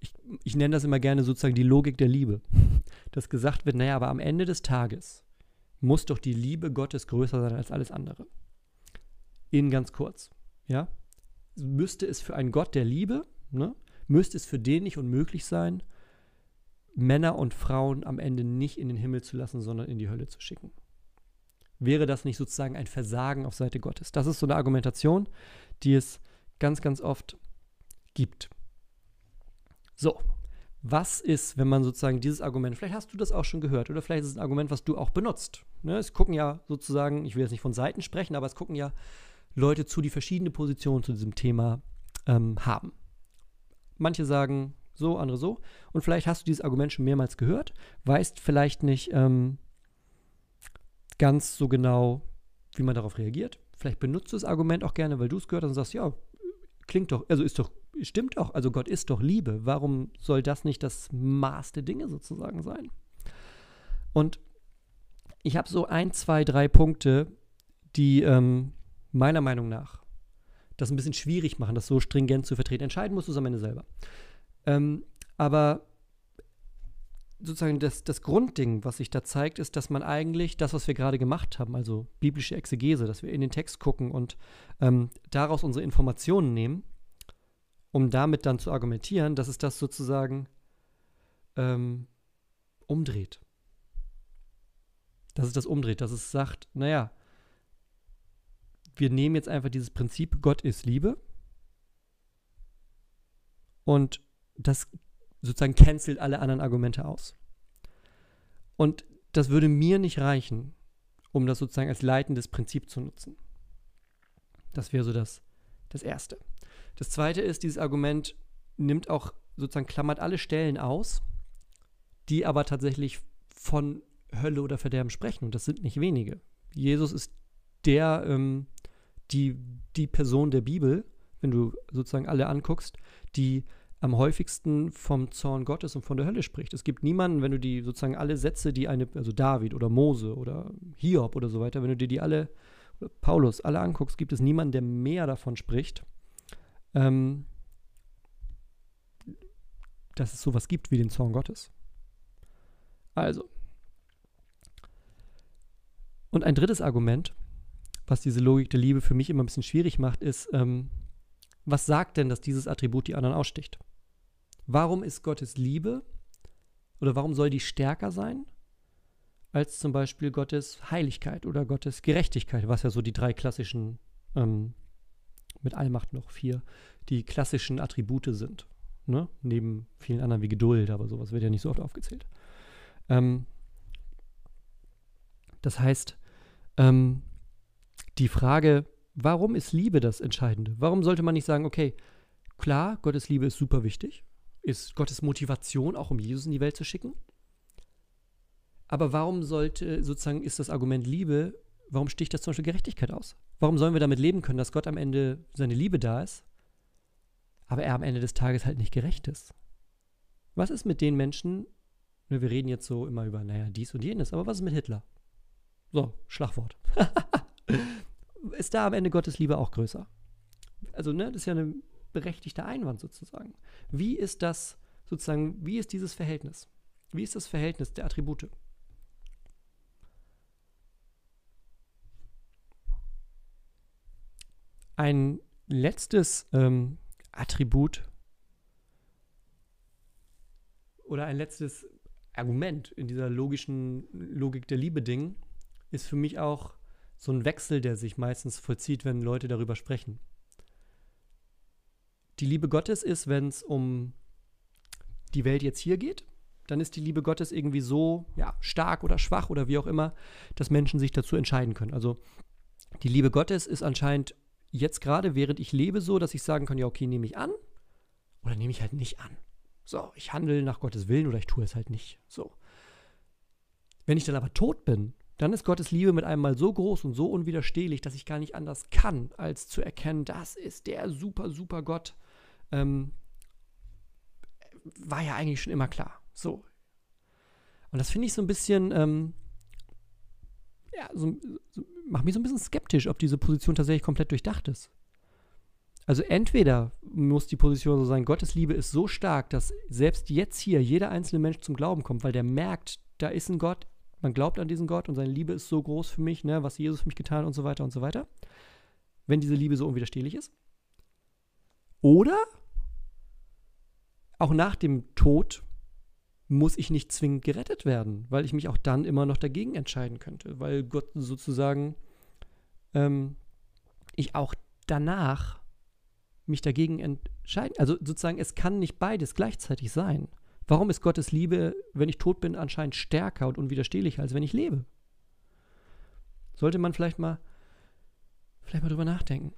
ich, ich nenne das immer gerne sozusagen die Logik der Liebe. Dass gesagt wird, naja, aber am Ende des Tages muss doch die Liebe Gottes größer sein als alles andere. In ganz kurz, ja. Müsste es für einen Gott der Liebe, ne, müsste es für den nicht unmöglich sein, Männer und Frauen am Ende nicht in den Himmel zu lassen, sondern in die Hölle zu schicken. Wäre das nicht sozusagen ein Versagen auf Seite Gottes? Das ist so eine Argumentation, die es ganz, ganz oft gibt. So, was ist, wenn man sozusagen dieses Argument, vielleicht hast du das auch schon gehört oder vielleicht ist es ein Argument, was du auch benutzt. Ne? Es gucken ja sozusagen, ich will jetzt nicht von Seiten sprechen, aber es gucken ja Leute zu, die verschiedene Positionen zu diesem Thema ähm, haben. Manche sagen so, andere so. Und vielleicht hast du dieses Argument schon mehrmals gehört, weißt vielleicht nicht ähm, ganz so genau, wie man darauf reagiert. Vielleicht benutzt du das Argument auch gerne, weil du es gehört hast und sagst, ja, klingt doch, also ist doch stimmt doch, also Gott ist doch Liebe. Warum soll das nicht das Maß der Dinge sozusagen sein? Und ich habe so ein, zwei, drei Punkte, die ähm, meiner Meinung nach das ein bisschen schwierig machen, das so stringent zu vertreten. Entscheiden musst du es am Ende selber. Ähm, aber sozusagen das, das Grundding, was sich da zeigt, ist, dass man eigentlich das, was wir gerade gemacht haben, also biblische Exegese, dass wir in den Text gucken und ähm, daraus unsere Informationen nehmen, um damit dann zu argumentieren, dass es das sozusagen ähm, umdreht. Dass es das umdreht, dass es sagt, naja, wir nehmen jetzt einfach dieses Prinzip, Gott ist Liebe und das sozusagen cancelt alle anderen Argumente aus. Und das würde mir nicht reichen, um das sozusagen als leitendes Prinzip zu nutzen. Das wäre so das, das Erste. Das Zweite ist, dieses Argument nimmt auch sozusagen, klammert alle Stellen aus, die aber tatsächlich von Hölle oder Verderben sprechen. Und das sind nicht wenige. Jesus ist der, ähm, die, die Person der Bibel, wenn du sozusagen alle anguckst, die am häufigsten vom Zorn Gottes und von der Hölle spricht. Es gibt niemanden, wenn du die sozusagen alle Sätze, die eine, also David oder Mose oder Hiob oder so weiter, wenn du dir die alle, Paulus, alle anguckst, gibt es niemanden, der mehr davon spricht, ähm, dass es sowas gibt wie den Zorn Gottes. Also. Und ein drittes Argument, was diese Logik der Liebe für mich immer ein bisschen schwierig macht, ist, ähm, was sagt denn, dass dieses Attribut die anderen aussticht? Warum ist Gottes Liebe oder warum soll die stärker sein als zum Beispiel Gottes Heiligkeit oder Gottes Gerechtigkeit, was ja so die drei klassischen, ähm, mit Allmacht noch vier, die klassischen Attribute sind. Ne? Neben vielen anderen wie Geduld, aber sowas wird ja nicht so oft aufgezählt. Ähm, das heißt, ähm, die Frage, warum ist Liebe das Entscheidende? Warum sollte man nicht sagen, okay, klar, Gottes Liebe ist super wichtig, ist Gottes Motivation, auch um Jesus in die Welt zu schicken. Aber warum sollte sozusagen ist das Argument Liebe, warum sticht das zum Beispiel Gerechtigkeit aus? Warum sollen wir damit leben können, dass Gott am Ende seine Liebe da ist, aber er am Ende des Tages halt nicht gerecht ist? Was ist mit den Menschen, ne, wir reden jetzt so immer über, naja, dies und jenes, aber was ist mit Hitler? So, Schlagwort. ist da am Ende Gottes Liebe auch größer? Also, ne, das ist ja eine berechtigter Einwand sozusagen. Wie ist das sozusagen, wie ist dieses Verhältnis? Wie ist das Verhältnis der Attribute? Ein letztes ähm, Attribut oder ein letztes Argument in dieser logischen Logik der Liebe-Ding ist für mich auch so ein Wechsel, der sich meistens vollzieht, wenn Leute darüber sprechen die Liebe Gottes ist, wenn es um die Welt jetzt hier geht, dann ist die Liebe Gottes irgendwie so ja, stark oder schwach oder wie auch immer, dass Menschen sich dazu entscheiden können. Also die Liebe Gottes ist anscheinend jetzt gerade, während ich lebe, so, dass ich sagen kann, ja, okay, nehme ich an oder nehme ich halt nicht an. So, ich handle nach Gottes Willen oder ich tue es halt nicht. So. Wenn ich dann aber tot bin, dann ist Gottes Liebe mit einmal so groß und so unwiderstehlich, dass ich gar nicht anders kann, als zu erkennen, das ist der super, super Gott, ähm, war ja eigentlich schon immer klar. So. Und das finde ich so ein bisschen, ähm, ja, so, so, macht mich so ein bisschen skeptisch, ob diese Position tatsächlich komplett durchdacht ist. Also entweder muss die Position so sein, Gottes Liebe ist so stark, dass selbst jetzt hier jeder einzelne Mensch zum Glauben kommt, weil der merkt, da ist ein Gott, man glaubt an diesen Gott und seine Liebe ist so groß für mich, ne, was Jesus für mich getan und so weiter und so weiter. Wenn diese Liebe so unwiderstehlich ist. Oder auch nach dem Tod muss ich nicht zwingend gerettet werden, weil ich mich auch dann immer noch dagegen entscheiden könnte, weil Gott sozusagen ähm, ich auch danach mich dagegen entscheiden. Also sozusagen, es kann nicht beides gleichzeitig sein. Warum ist Gottes Liebe, wenn ich tot bin, anscheinend stärker und unwiderstehlicher, als wenn ich lebe? Sollte man vielleicht mal, vielleicht mal drüber nachdenken.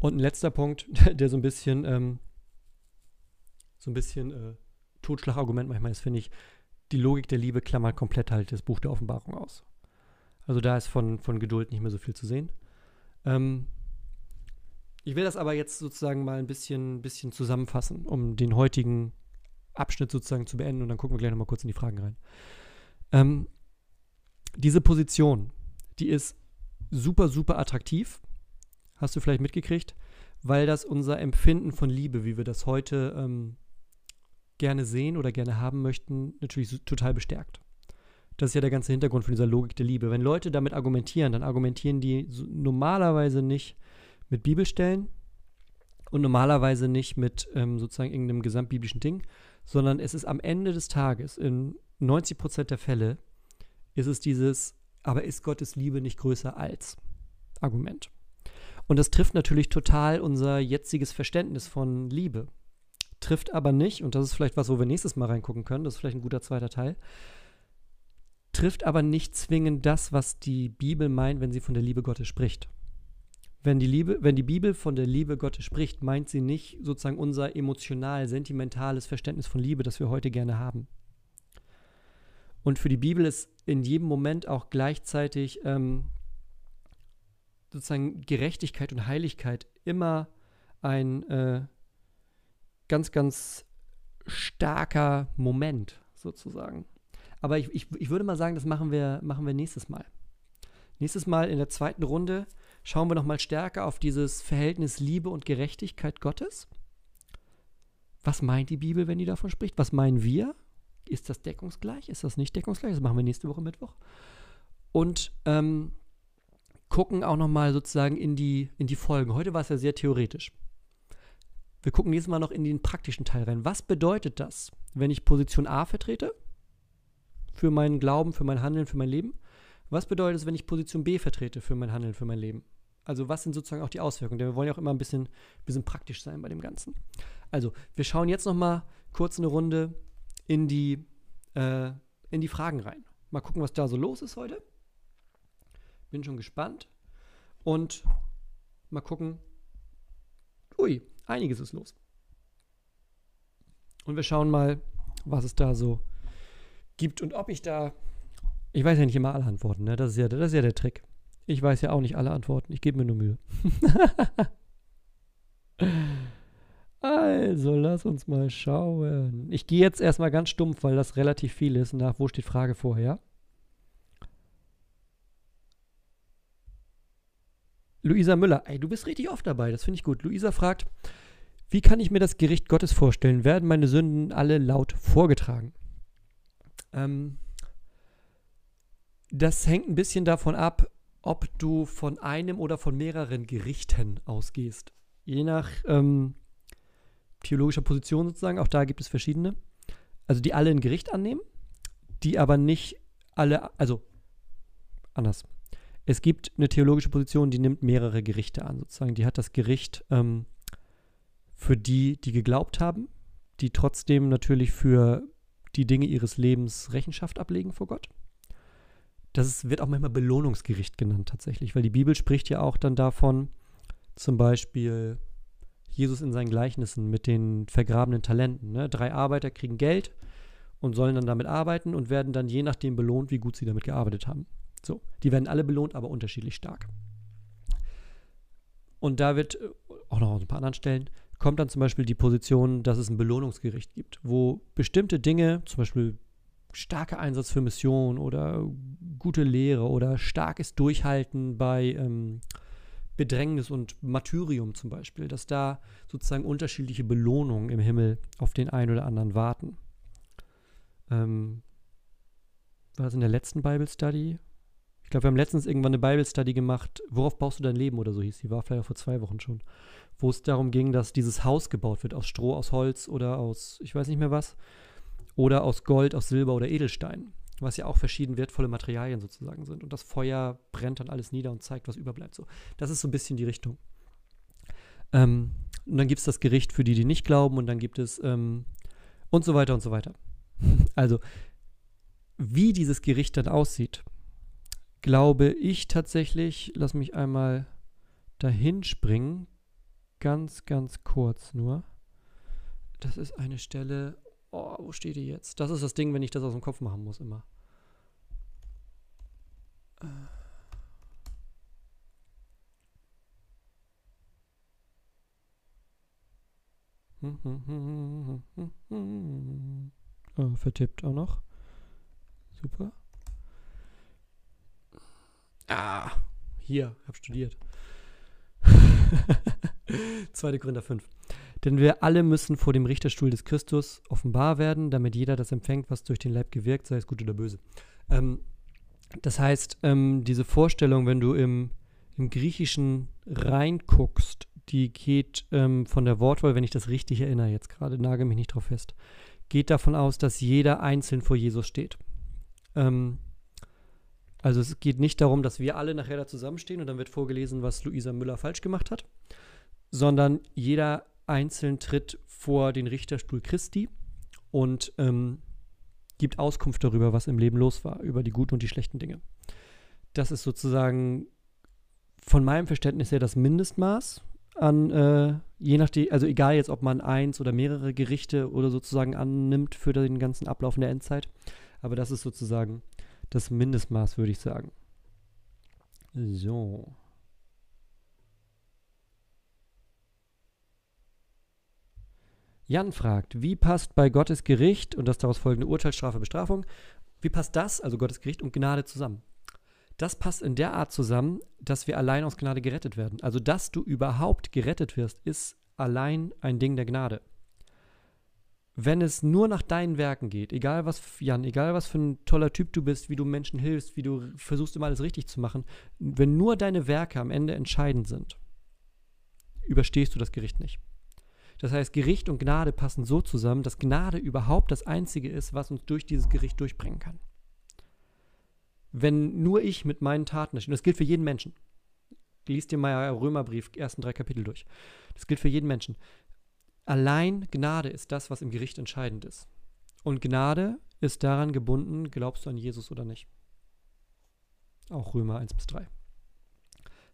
Und ein letzter Punkt, der so ein bisschen, ähm, so ein bisschen äh, Totschlagargument manchmal ist, finde ich, die Logik der Liebe klammert komplett halt das Buch der Offenbarung aus. Also da ist von, von Geduld nicht mehr so viel zu sehen. Ähm, ich will das aber jetzt sozusagen mal ein bisschen, bisschen zusammenfassen, um den heutigen Abschnitt sozusagen zu beenden und dann gucken wir gleich nochmal kurz in die Fragen rein. Ähm, diese Position, die ist super, super attraktiv. Hast du vielleicht mitgekriegt, weil das unser Empfinden von Liebe, wie wir das heute ähm, gerne sehen oder gerne haben möchten, natürlich total bestärkt. Das ist ja der ganze Hintergrund von dieser Logik der Liebe. Wenn Leute damit argumentieren, dann argumentieren die normalerweise nicht mit Bibelstellen und normalerweise nicht mit ähm, sozusagen irgendeinem gesamtbiblischen Ding, sondern es ist am Ende des Tages, in 90 Prozent der Fälle, ist es dieses, aber ist Gottes Liebe nicht größer als Argument. Und das trifft natürlich total unser jetziges Verständnis von Liebe. Trifft aber nicht, und das ist vielleicht was, wo wir nächstes Mal reingucken können, das ist vielleicht ein guter zweiter Teil, trifft aber nicht zwingend das, was die Bibel meint, wenn sie von der Liebe Gottes spricht. Wenn die, Liebe, wenn die Bibel von der Liebe Gottes spricht, meint sie nicht sozusagen unser emotional, sentimentales Verständnis von Liebe, das wir heute gerne haben. Und für die Bibel ist in jedem Moment auch gleichzeitig ähm, sozusagen Gerechtigkeit und Heiligkeit immer ein äh, ganz, ganz starker Moment sozusagen. Aber ich, ich, ich würde mal sagen, das machen wir, machen wir nächstes Mal. Nächstes Mal in der zweiten Runde schauen wir nochmal stärker auf dieses Verhältnis Liebe und Gerechtigkeit Gottes. Was meint die Bibel, wenn die davon spricht? Was meinen wir? Ist das deckungsgleich? Ist das nicht deckungsgleich? Das machen wir nächste Woche Mittwoch. Und ähm, gucken auch nochmal sozusagen in die, in die Folgen. Heute war es ja sehr theoretisch. Wir gucken nächstes Mal noch in den praktischen Teil rein. Was bedeutet das, wenn ich Position A vertrete? Für meinen Glauben, für mein Handeln, für mein Leben. Was bedeutet es, wenn ich Position B vertrete für mein Handeln, für mein Leben? Also was sind sozusagen auch die Auswirkungen? Denn wir wollen ja auch immer ein bisschen, bisschen praktisch sein bei dem Ganzen. Also wir schauen jetzt nochmal kurz eine Runde in die, äh, in die Fragen rein. Mal gucken, was da so los ist heute. Bin schon gespannt. Und mal gucken. Ui, einiges ist los. Und wir schauen mal, was es da so gibt und ob ich da. Ich weiß ja nicht immer alle Antworten, ne? Das ist ja, das ist ja der Trick. Ich weiß ja auch nicht alle Antworten. Ich gebe mir nur Mühe. Also, lass uns mal schauen. Ich gehe jetzt erstmal ganz stumpf, weil das relativ viel ist. Nach wo steht Frage vorher? Luisa Müller, ey, du bist richtig oft dabei, das finde ich gut. Luisa fragt, wie kann ich mir das Gericht Gottes vorstellen? Werden meine Sünden alle laut vorgetragen? Ähm, das hängt ein bisschen davon ab, ob du von einem oder von mehreren Gerichten ausgehst. Je nach ähm, theologischer Position sozusagen. Auch da gibt es verschiedene. Also die alle ein Gericht annehmen, die aber nicht alle, also anders. Es gibt eine theologische Position, die nimmt mehrere Gerichte an, sozusagen. Die hat das Gericht ähm, für die, die geglaubt haben, die trotzdem natürlich für die Dinge ihres Lebens Rechenschaft ablegen vor Gott. Das wird auch manchmal Belohnungsgericht genannt tatsächlich, weil die Bibel spricht ja auch dann davon, zum Beispiel Jesus in seinen Gleichnissen mit den vergrabenen Talenten. Ne? Drei Arbeiter kriegen Geld und sollen dann damit arbeiten und werden dann je nachdem belohnt, wie gut sie damit gearbeitet haben. So, die werden alle belohnt, aber unterschiedlich stark. Und da wird, äh, auch noch an ein paar anderen Stellen, kommt dann zum Beispiel die Position, dass es ein Belohnungsgericht gibt, wo bestimmte Dinge, zum Beispiel starker Einsatz für Mission oder gute Lehre oder starkes Durchhalten bei ähm, Bedrängnis und Martyrium zum Beispiel, dass da sozusagen unterschiedliche Belohnungen im Himmel auf den einen oder anderen warten. Ähm, war das in der letzten Bible Study? Ich glaube, wir haben letztens irgendwann eine Bible Study gemacht, worauf baust du dein Leben? Oder so hieß die, war vielleicht auch vor zwei Wochen schon, wo es darum ging, dass dieses Haus gebaut wird aus Stroh, aus Holz oder aus, ich weiß nicht mehr was, oder aus Gold, aus Silber oder Edelstein was ja auch verschieden wertvolle Materialien sozusagen sind. Und das Feuer brennt dann alles nieder und zeigt, was überbleibt. So, das ist so ein bisschen die Richtung. Ähm, und dann gibt es das Gericht für die, die nicht glauben, und dann gibt es ähm, und so weiter und so weiter. Also, wie dieses Gericht dann aussieht, glaube ich tatsächlich, lass mich einmal dahin springen, ganz, ganz kurz nur. Das ist eine Stelle, Oh, wo steht die jetzt? Das ist das Ding, wenn ich das aus dem Kopf machen muss, immer. Oh, vertippt auch noch. Super. Ah, hier, hab studiert. 2. Korinther 5. Denn wir alle müssen vor dem Richterstuhl des Christus offenbar werden, damit jeder das empfängt, was durch den Leib gewirkt, sei es gut oder böse. Ähm, das heißt, ähm, diese Vorstellung, wenn du im, im Griechischen reinguckst, die geht ähm, von der Wortwahl, wenn ich das richtig erinnere, jetzt gerade nagel mich nicht drauf fest, geht davon aus, dass jeder einzeln vor Jesus steht. Ähm, also es geht nicht darum, dass wir alle nachher da zusammenstehen und dann wird vorgelesen, was Luisa Müller falsch gemacht hat, sondern jeder einzeln tritt vor den Richterstuhl Christi und ähm, gibt Auskunft darüber, was im Leben los war, über die guten und die schlechten Dinge. Das ist sozusagen von meinem Verständnis her das Mindestmaß an, äh, je nachdem, also egal jetzt, ob man eins oder mehrere Gerichte oder sozusagen annimmt für den ganzen Ablauf in der Endzeit, aber das ist sozusagen das Mindestmaß, würde ich sagen. So. Jan fragt, wie passt bei Gottes Gericht und das daraus folgende Urteil, Strafe, Bestrafung, wie passt das, also Gottes Gericht und Gnade zusammen? Das passt in der Art zusammen, dass wir allein aus Gnade gerettet werden. Also, dass du überhaupt gerettet wirst, ist allein ein Ding der Gnade. Wenn es nur nach deinen Werken geht, egal was, Jan, egal was für ein toller Typ du bist, wie du Menschen hilfst, wie du versuchst immer alles richtig zu machen, wenn nur deine Werke am Ende entscheidend sind, überstehst du das Gericht nicht. Das heißt, Gericht und Gnade passen so zusammen, dass Gnade überhaupt das Einzige ist, was uns durch dieses Gericht durchbringen kann. Wenn nur ich mit meinen Taten, und das gilt für jeden Menschen, lies dir mal Römerbrief, ersten drei Kapitel durch. Das gilt für jeden Menschen. Allein Gnade ist das, was im Gericht entscheidend ist. Und Gnade ist daran gebunden, glaubst du an Jesus oder nicht. Auch Römer 1 bis 3.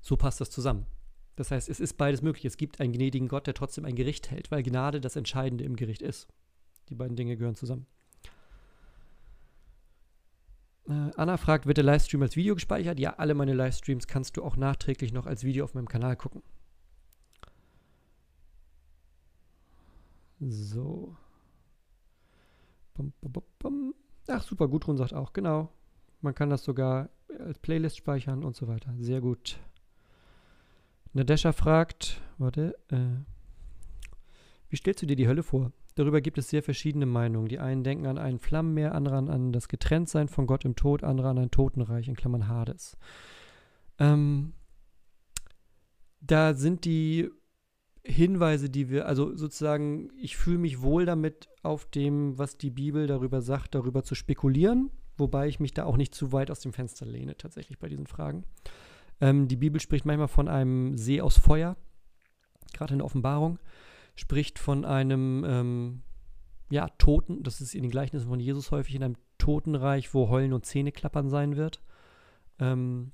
So passt das zusammen. Das heißt, es ist beides möglich. Es gibt einen gnädigen Gott, der trotzdem ein Gericht hält, weil Gnade das Entscheidende im Gericht ist. Die beiden Dinge gehören zusammen. Äh, Anna fragt, wird der Livestream als Video gespeichert? Ja, alle meine Livestreams kannst du auch nachträglich noch als Video auf meinem Kanal gucken. So. Bum, bum, bum, Ach, super, Gudrun sagt auch, genau. Man kann das sogar als Playlist speichern und so weiter. Sehr gut. Nadesha fragt, warte, äh, wie stellst du dir die Hölle vor? Darüber gibt es sehr verschiedene Meinungen. Die einen denken an ein Flammenmeer, andere an das Getrenntsein von Gott im Tod, andere an ein Totenreich, in Klammern Hades. Ähm, da sind die Hinweise, die wir, also sozusagen, ich fühle mich wohl damit, auf dem, was die Bibel darüber sagt, darüber zu spekulieren, wobei ich mich da auch nicht zu weit aus dem Fenster lehne, tatsächlich bei diesen Fragen. Ähm, die Bibel spricht manchmal von einem See aus Feuer, gerade in der Offenbarung, spricht von einem ähm, ja, Toten, das ist in den Gleichnissen von Jesus häufig, in einem Totenreich, wo Heulen und Zähneklappern sein wird. Ähm,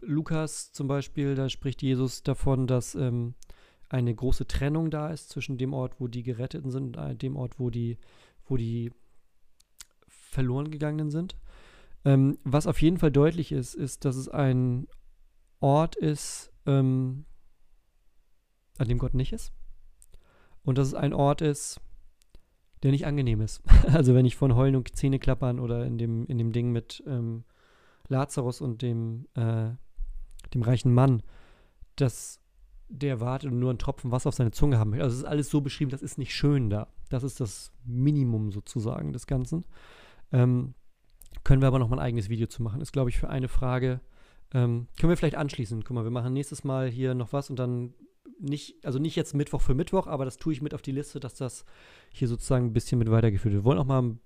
Lukas zum Beispiel, da spricht Jesus davon, dass ähm, eine große Trennung da ist zwischen dem Ort, wo die Geretteten sind und äh, dem Ort, wo die, wo die verloren gegangenen sind. Ähm, was auf jeden Fall deutlich ist, ist, dass es ein Ort ist, ähm, an dem Gott nicht ist. Und dass es ein Ort ist, der nicht angenehm ist. also wenn ich von Heulen und Zähneklappern oder in dem, in dem Ding mit ähm, Lazarus und dem, äh, dem reichen Mann, dass der wartet und nur einen Tropfen Wasser auf seine Zunge haben möchte. Also es ist alles so beschrieben, das ist nicht schön da. Das ist das Minimum sozusagen des Ganzen. Ähm, können wir aber noch mal ein eigenes Video zu machen. Ist, glaube ich, für eine Frage. Ähm, können wir vielleicht anschließen. Guck mal, wir machen nächstes Mal hier noch was und dann nicht, also nicht jetzt Mittwoch für Mittwoch, aber das tue ich mit auf die Liste, dass das hier sozusagen ein bisschen mit weitergeführt wird. Wir wollen auch mal,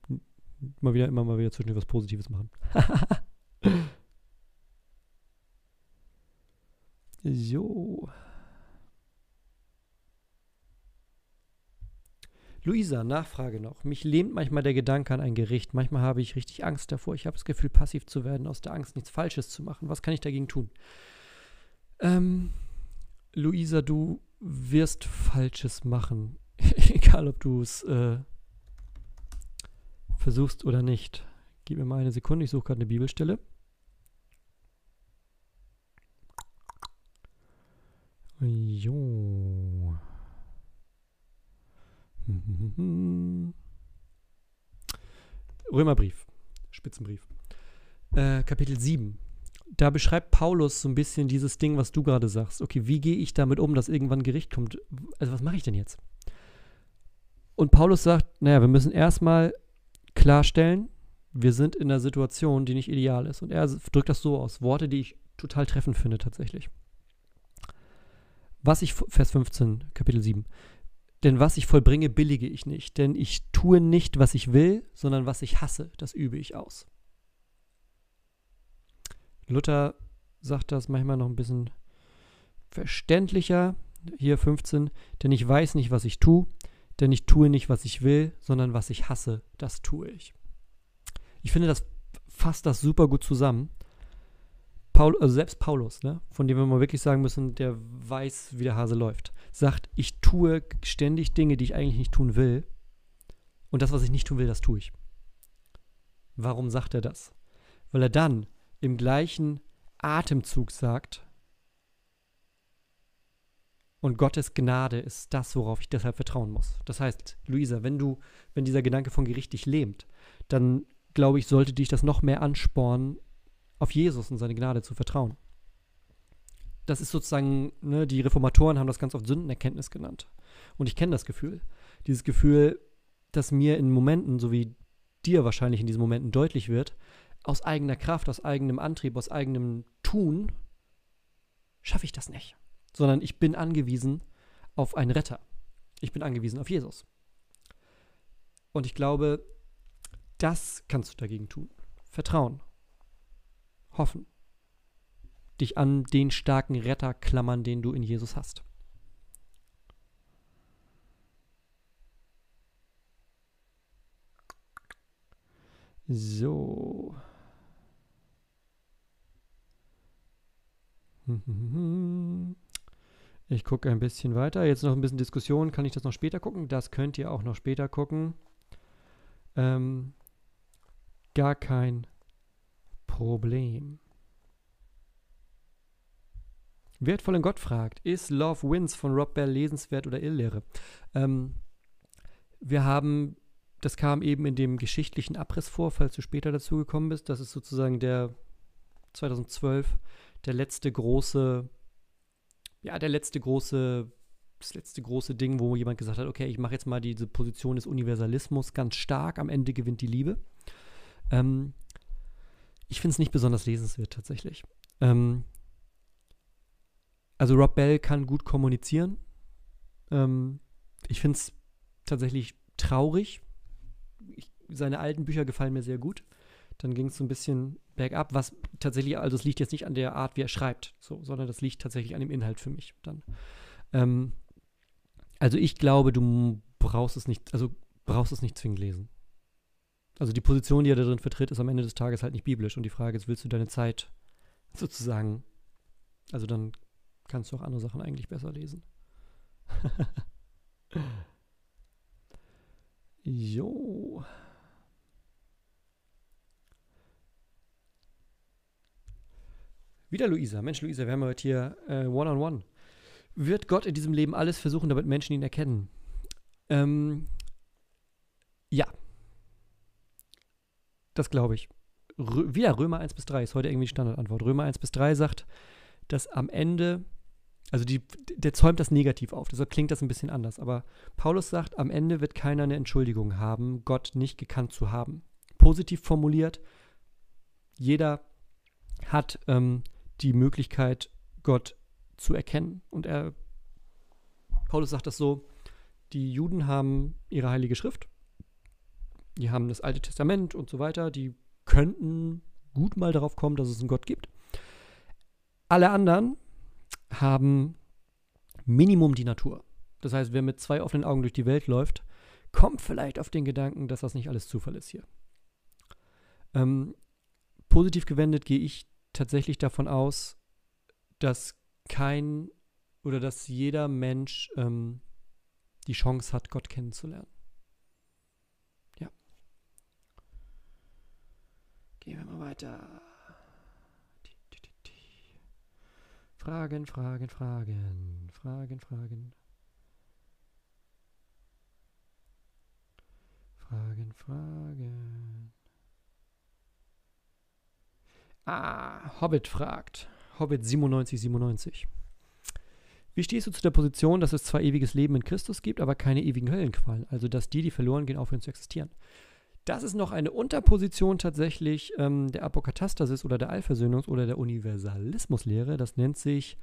mal wieder, immer mal wieder zwischendurch was Positives machen. so. Luisa, Nachfrage noch. Mich lähmt manchmal der Gedanke an ein Gericht. Manchmal habe ich richtig Angst davor. Ich habe das Gefühl, passiv zu werden, aus der Angst nichts Falsches zu machen. Was kann ich dagegen tun? Ähm, Luisa, du wirst Falsches machen. Egal, ob du es äh, versuchst oder nicht. Gib mir mal eine Sekunde, ich suche gerade eine Bibelstelle. Jo. Römerbrief, Spitzenbrief. Äh, Kapitel 7. Da beschreibt Paulus so ein bisschen dieses Ding, was du gerade sagst. Okay, wie gehe ich damit um, dass irgendwann Gericht kommt? Also, was mache ich denn jetzt? Und Paulus sagt, naja, wir müssen erstmal klarstellen, wir sind in einer Situation, die nicht ideal ist. Und er drückt das so aus. Worte, die ich total treffend finde tatsächlich. Was ich, Vers 15, Kapitel 7. Denn was ich vollbringe, billige ich nicht. Denn ich tue nicht, was ich will, sondern was ich hasse, das übe ich aus. Luther sagt das manchmal noch ein bisschen verständlicher. Hier 15. Denn ich weiß nicht, was ich tue. Denn ich tue nicht, was ich will, sondern was ich hasse, das tue ich. Ich finde, das fasst das super gut zusammen. Paul, also selbst Paulus, ne, von dem wir mal wirklich sagen müssen, der weiß, wie der Hase läuft, sagt, ich tue ständig Dinge, die ich eigentlich nicht tun will. Und das, was ich nicht tun will, das tue ich. Warum sagt er das? Weil er dann im gleichen Atemzug sagt, und Gottes Gnade ist das, worauf ich deshalb vertrauen muss. Das heißt, Luisa, wenn du, wenn dieser Gedanke von Gericht dich lähmt, dann glaube ich, sollte dich das noch mehr anspornen, auf Jesus und seine Gnade zu vertrauen. Das ist sozusagen, ne, die Reformatoren haben das ganz oft Sündenerkenntnis genannt. Und ich kenne das Gefühl. Dieses Gefühl, dass mir in Momenten, so wie dir wahrscheinlich in diesen Momenten deutlich wird, aus eigener Kraft, aus eigenem Antrieb, aus eigenem Tun, schaffe ich das nicht. Sondern ich bin angewiesen auf einen Retter. Ich bin angewiesen auf Jesus. Und ich glaube, das kannst du dagegen tun. Vertrauen. Hoffen. Dich an den starken Retter klammern, den du in Jesus hast. So. Ich gucke ein bisschen weiter. Jetzt noch ein bisschen Diskussion. Kann ich das noch später gucken? Das könnt ihr auch noch später gucken. Ähm, gar kein Problem. Wertvoll in Gott fragt, ist Love Wins von Rob Bell lesenswert oder Irrlehre? Ähm, wir haben, das kam eben in dem geschichtlichen Abriss vor, falls du später dazu gekommen bist. Das ist sozusagen der 2012 der letzte große, ja, der letzte große, das letzte große Ding, wo jemand gesagt hat, okay, ich mache jetzt mal diese Position des Universalismus ganz stark, am Ende gewinnt die Liebe. Ähm, ich finde es nicht besonders lesenswert tatsächlich. Ähm, also Rob Bell kann gut kommunizieren. Ähm, ich finde es tatsächlich traurig. Ich, seine alten Bücher gefallen mir sehr gut. Dann ging es so ein bisschen bergab, was tatsächlich, also es liegt jetzt nicht an der Art, wie er schreibt, so, sondern das liegt tatsächlich an dem Inhalt für mich dann. Ähm, also ich glaube, du brauchst es nicht, also brauchst es nicht zwingend lesen. Also die Position, die er da drin vertritt, ist am Ende des Tages halt nicht biblisch. Und die Frage ist, willst du deine Zeit sozusagen, also dann kannst du auch andere Sachen eigentlich besser lesen. jo. Wieder Luisa. Mensch, Luisa, wir haben heute hier äh, One-on-One. -on -one. Wird Gott in diesem Leben alles versuchen, damit Menschen ihn erkennen? Ähm, ja, das glaube ich. Rö wieder Römer 1 bis 3 ist heute irgendwie die Standardantwort. Römer 1 bis 3 sagt, dass am Ende, also die, der zäumt das negativ auf, deshalb klingt das ein bisschen anders. Aber Paulus sagt, am Ende wird keiner eine Entschuldigung haben, Gott nicht gekannt zu haben. Positiv formuliert, jeder hat ähm, die Möglichkeit, Gott zu erkennen. Und er, Paulus sagt das so, die Juden haben ihre heilige Schrift die haben das Alte Testament und so weiter, die könnten gut mal darauf kommen, dass es einen Gott gibt. Alle anderen haben Minimum die Natur. Das heißt, wer mit zwei offenen Augen durch die Welt läuft, kommt vielleicht auf den Gedanken, dass das nicht alles Zufall ist hier. Ähm, positiv gewendet gehe ich tatsächlich davon aus, dass kein oder dass jeder Mensch ähm, die Chance hat, Gott kennenzulernen. Gehen wir mal weiter. Fragen, Fragen, Fragen, Fragen, Fragen. Fragen. Ah, Hobbit fragt. Hobbit 9797. Wie stehst du zu der Position, dass es zwar ewiges Leben in Christus gibt, aber keine ewigen Höllenqualen? Also, dass die, die verloren gehen, aufhören zu existieren. Das ist noch eine Unterposition tatsächlich ähm, der Apokatastasis oder der Allversöhnungs- oder der Universalismuslehre. Das nennt sich,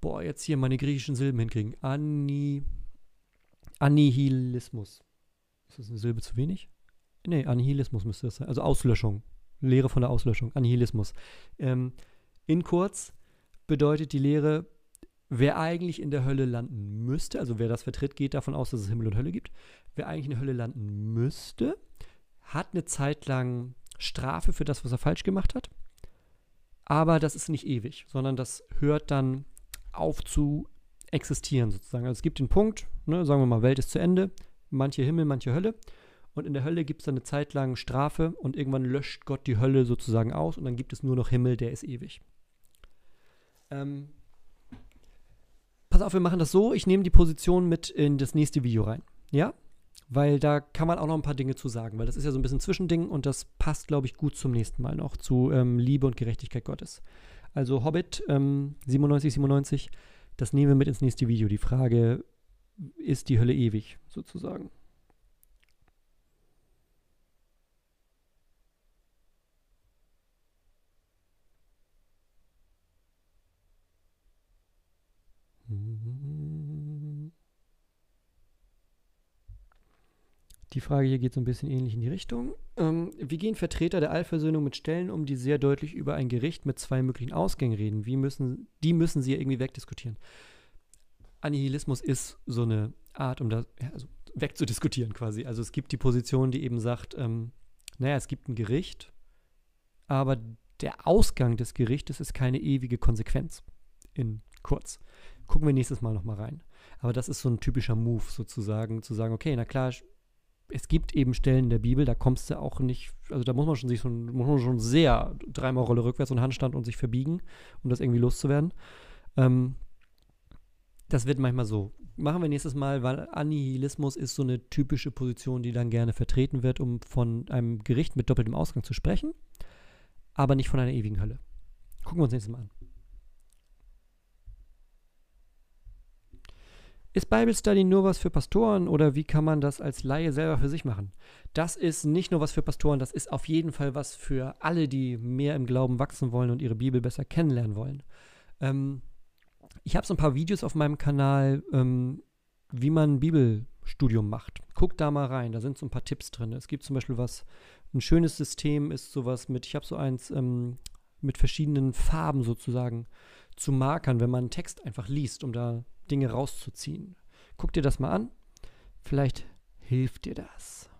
boah, jetzt hier meine griechischen Silben hinkriegen. Ani, Annihilismus. Ist das eine Silbe zu wenig? Nee, Annihilismus müsste das sein. Also Auslöschung. Lehre von der Auslöschung. Annihilismus. Ähm, in kurz bedeutet die Lehre, wer eigentlich in der Hölle landen müsste, also wer das vertritt, geht davon aus, dass es Himmel und Hölle gibt. Wer eigentlich in der Hölle landen müsste, hat eine Zeit lang Strafe für das, was er falsch gemacht hat. Aber das ist nicht ewig, sondern das hört dann auf zu existieren sozusagen. Also es gibt den Punkt, ne, sagen wir mal, Welt ist zu Ende, manche Himmel, manche Hölle. Und in der Hölle gibt es dann eine Zeit lang Strafe und irgendwann löscht Gott die Hölle sozusagen aus und dann gibt es nur noch Himmel, der ist ewig. Ähm, pass auf, wir machen das so, ich nehme die Position mit in das nächste Video rein. Ja? Weil da kann man auch noch ein paar Dinge zu sagen, weil das ist ja so ein bisschen Zwischending und das passt, glaube ich, gut zum nächsten Mal noch zu ähm, Liebe und Gerechtigkeit Gottes. Also Hobbit ähm, 97, 97, das nehmen wir mit ins nächste Video. Die Frage, ist die Hölle ewig, sozusagen? Die Frage hier geht so ein bisschen ähnlich in die Richtung. Ähm, wie gehen Vertreter der Allversöhnung mit Stellen um, die sehr deutlich über ein Gericht mit zwei möglichen Ausgängen reden? Wie müssen, die müssen sie ja irgendwie wegdiskutieren. Annihilismus ist so eine Art, um das ja, also wegzudiskutieren quasi. Also es gibt die Position, die eben sagt, ähm, naja, es gibt ein Gericht, aber der Ausgang des Gerichtes ist keine ewige Konsequenz. In kurz. Gucken wir nächstes Mal nochmal rein. Aber das ist so ein typischer Move sozusagen, zu sagen, okay, na klar, es gibt eben Stellen in der Bibel, da kommst du auch nicht, also da muss man schon sich schon, muss man schon sehr dreimal Rolle rückwärts und Handstand und sich verbiegen, um das irgendwie loszuwerden. Ähm, das wird manchmal so. Machen wir nächstes Mal, weil Annihilismus ist so eine typische Position, die dann gerne vertreten wird, um von einem Gericht mit doppeltem Ausgang zu sprechen, aber nicht von einer ewigen Hölle. Gucken wir uns nächstes Mal an. Ist Bible Study nur was für Pastoren oder wie kann man das als Laie selber für sich machen? Das ist nicht nur was für Pastoren, das ist auf jeden Fall was für alle, die mehr im Glauben wachsen wollen und ihre Bibel besser kennenlernen wollen. Ähm, ich habe so ein paar Videos auf meinem Kanal, ähm, wie man Bibelstudium macht. Guckt da mal rein, da sind so ein paar Tipps drin. Es gibt zum Beispiel was, ein schönes System ist sowas mit, ich habe so eins ähm, mit verschiedenen Farben sozusagen zu Markern, wenn man einen Text einfach liest, um da Dinge rauszuziehen. Guck dir das mal an. Vielleicht hilft dir das.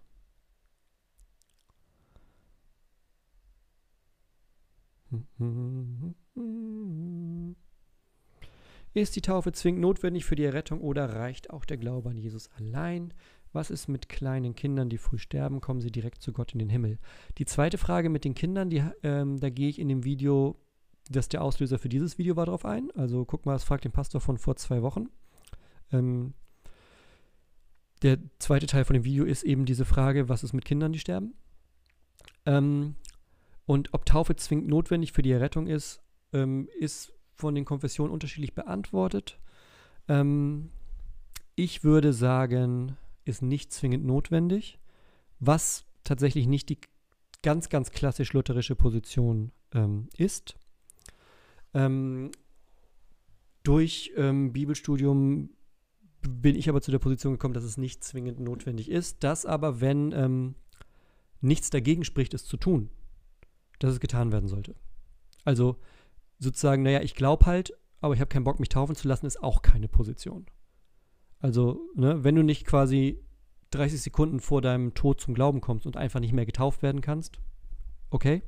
Ist die Taufe zwingend notwendig für die Errettung oder reicht auch der Glaube an Jesus allein? Was ist mit kleinen Kindern, die früh sterben? Kommen sie direkt zu Gott in den Himmel? Die zweite Frage mit den Kindern, die, ähm, da gehe ich in dem Video das der Auslöser für dieses Video war drauf ein. Also guck mal, es fragt den Pastor von vor zwei Wochen. Ähm, der zweite Teil von dem Video ist eben diese Frage, was ist mit Kindern, die sterben? Ähm, und ob Taufe zwingend notwendig für die Errettung ist, ähm, ist von den Konfessionen unterschiedlich beantwortet. Ähm, ich würde sagen, ist nicht zwingend notwendig, was tatsächlich nicht die ganz, ganz klassisch lutherische Position ähm, ist. Ähm, durch ähm, Bibelstudium bin ich aber zu der Position gekommen, dass es nicht zwingend notwendig ist, dass aber, wenn ähm, nichts dagegen spricht, es zu tun, dass es getan werden sollte. Also sozusagen, naja, ich glaube halt, aber ich habe keinen Bock, mich taufen zu lassen, ist auch keine Position. Also, ne, wenn du nicht quasi 30 Sekunden vor deinem Tod zum Glauben kommst und einfach nicht mehr getauft werden kannst, okay,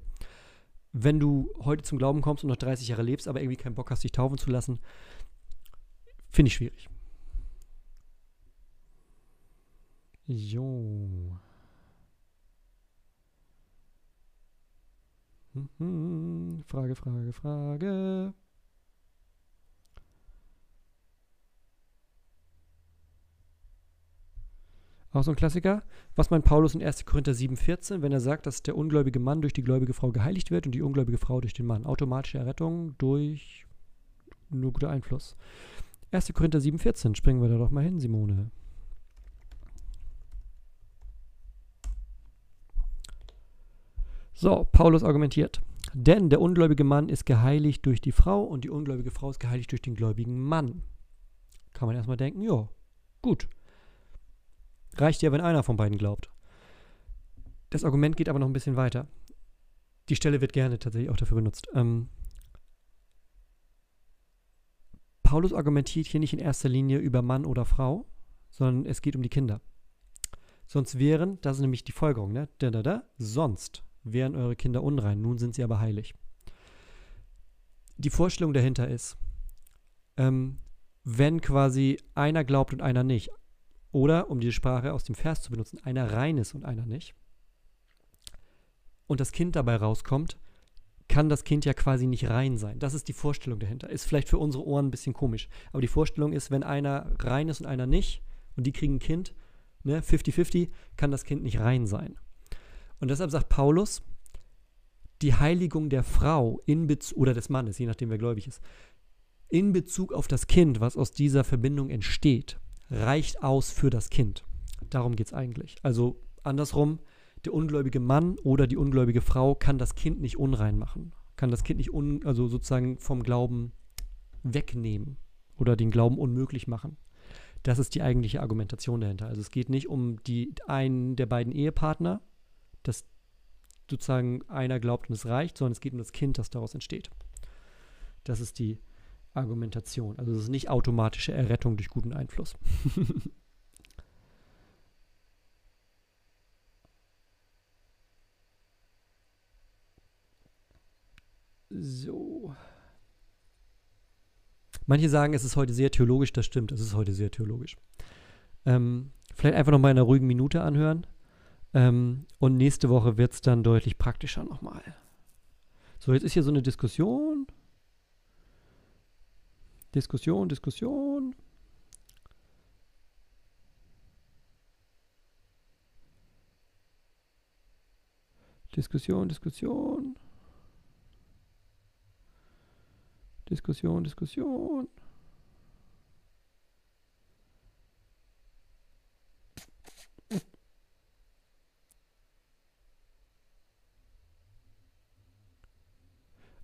wenn du heute zum Glauben kommst und noch 30 Jahre lebst, aber irgendwie keinen Bock hast, dich taufen zu lassen, finde ich schwierig. Jo. Mhm. Frage, Frage, Frage. Auch so ein Klassiker. Was meint Paulus in 1. Korinther 7,14, wenn er sagt, dass der ungläubige Mann durch die gläubige Frau geheiligt wird und die ungläubige Frau durch den Mann? Automatische Errettung durch nur guter Einfluss. 1. Korinther 7,14, springen wir da doch mal hin, Simone. So, Paulus argumentiert. Denn der ungläubige Mann ist geheiligt durch die Frau und die ungläubige Frau ist geheiligt durch den gläubigen Mann. Kann man erstmal denken, ja, gut. Reicht ja, wenn einer von beiden glaubt. Das Argument geht aber noch ein bisschen weiter. Die Stelle wird gerne tatsächlich auch dafür benutzt. Ähm, Paulus argumentiert hier nicht in erster Linie über Mann oder Frau, sondern es geht um die Kinder. Sonst wären, das ist nämlich die Folgerung, ne? Da, da, da, sonst wären eure Kinder unrein, nun sind sie aber heilig. Die Vorstellung dahinter ist, ähm, wenn quasi einer glaubt und einer nicht, oder, um die Sprache aus dem Vers zu benutzen, einer rein ist und einer nicht, und das Kind dabei rauskommt, kann das Kind ja quasi nicht rein sein. Das ist die Vorstellung dahinter. Ist vielleicht für unsere Ohren ein bisschen komisch. Aber die Vorstellung ist, wenn einer rein ist und einer nicht, und die kriegen ein Kind, ne, 50-50, kann das Kind nicht rein sein. Und deshalb sagt Paulus, die Heiligung der Frau in oder des Mannes, je nachdem wer gläubig ist, in Bezug auf das Kind, was aus dieser Verbindung entsteht, reicht aus für das Kind. Darum geht es eigentlich. Also andersrum, der ungläubige Mann oder die ungläubige Frau kann das Kind nicht unrein machen, kann das Kind nicht un, also sozusagen vom Glauben wegnehmen oder den Glauben unmöglich machen. Das ist die eigentliche Argumentation dahinter. Also es geht nicht um die einen der beiden Ehepartner, dass sozusagen einer glaubt und es reicht, sondern es geht um das Kind, das daraus entsteht. Das ist die Argumentation. Also es ist nicht automatische Errettung durch guten Einfluss. so. Manche sagen, es ist heute sehr theologisch, das stimmt, es ist heute sehr theologisch. Ähm, vielleicht einfach noch mal in einer ruhigen Minute anhören. Ähm, und nächste Woche wird es dann deutlich praktischer nochmal. So, jetzt ist hier so eine Diskussion. Diskussion, Diskussion. Diskussion, Diskussion. Diskussion, Diskussion.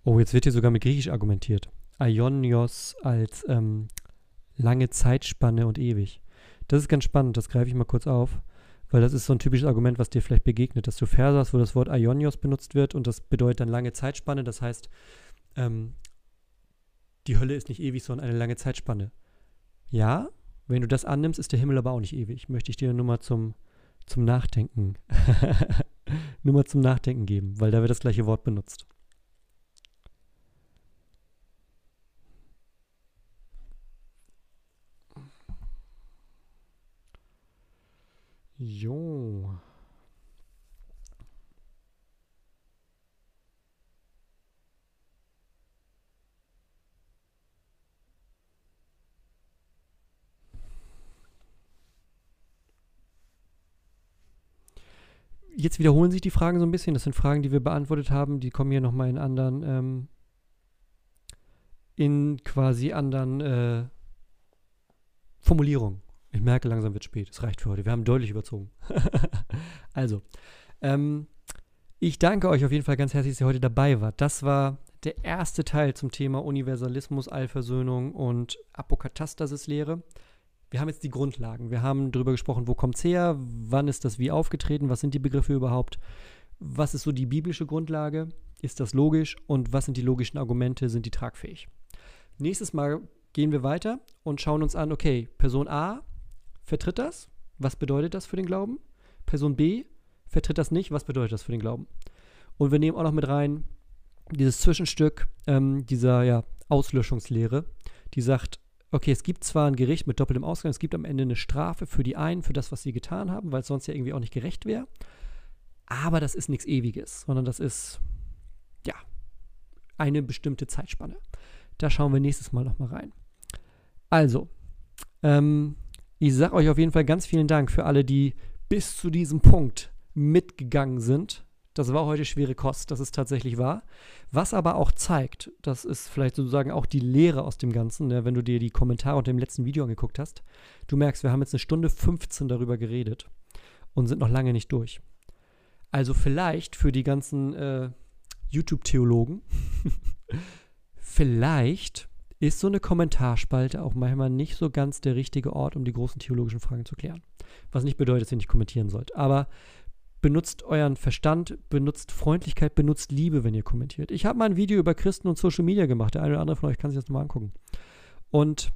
Oh, jetzt wird hier sogar mit Griechisch argumentiert. Aionios als ähm, lange Zeitspanne und ewig. Das ist ganz spannend, das greife ich mal kurz auf, weil das ist so ein typisches Argument, was dir vielleicht begegnet, dass du Verse hast, wo das Wort Aionios benutzt wird und das bedeutet dann lange Zeitspanne. Das heißt, ähm, die Hölle ist nicht ewig, sondern eine lange Zeitspanne. Ja, wenn du das annimmst, ist der Himmel aber auch nicht ewig. Möchte ich dir nur mal zum, zum Nachdenken, nur mal zum Nachdenken geben, weil da wird das gleiche Wort benutzt. Jo. Jetzt wiederholen sich die Fragen so ein bisschen. Das sind Fragen, die wir beantwortet haben. Die kommen hier nochmal in anderen, ähm, in quasi anderen äh, Formulierungen. Ich merke, langsam wird spät. Es reicht für heute. Wir haben deutlich überzogen. also, ähm, ich danke euch auf jeden Fall ganz herzlich, dass ihr heute dabei wart. Das war der erste Teil zum Thema Universalismus, Allversöhnung und Apokatastasis-Lehre. Wir haben jetzt die Grundlagen. Wir haben darüber gesprochen, wo kommt es her, wann ist das wie aufgetreten, was sind die Begriffe überhaupt, was ist so die biblische Grundlage, ist das logisch und was sind die logischen Argumente, sind die tragfähig. Nächstes Mal gehen wir weiter und schauen uns an, okay, Person A vertritt das. Was bedeutet das für den Glauben? Person B vertritt das nicht. Was bedeutet das für den Glauben? Und wir nehmen auch noch mit rein dieses Zwischenstück ähm, dieser ja, Auslöschungslehre, die sagt, okay, es gibt zwar ein Gericht mit doppeltem Ausgang, es gibt am Ende eine Strafe für die einen, für das, was sie getan haben, weil es sonst ja irgendwie auch nicht gerecht wäre. Aber das ist nichts Ewiges, sondern das ist, ja, eine bestimmte Zeitspanne. Da schauen wir nächstes Mal nochmal rein. Also, ähm, Ich sage euch auf jeden Fall ganz vielen Dank für alle, die bis zu diesem Punkt mitgegangen sind. Das war heute schwere Kost, das ist tatsächlich wahr. Was aber auch zeigt, das ist vielleicht sozusagen auch die Lehre aus dem Ganzen, ne, wenn du dir die Kommentare unter dem letzten Video angeguckt hast. Du merkst, wir haben jetzt eine Stunde 15 darüber geredet und sind noch lange nicht durch. Also vielleicht für die ganzen äh, YouTube-Theologen, vielleicht ist so eine Kommentarspalte auch manchmal nicht so ganz der richtige Ort, um die großen theologischen Fragen zu klären. Was nicht bedeutet, dass ihr nicht kommentieren sollt. Aber benutzt euren Verstand, benutzt Freundlichkeit, benutzt Liebe, wenn ihr kommentiert. Ich habe mal ein Video über Christen und Social Media gemacht. Der eine oder andere von euch kann sich das nochmal angucken. Und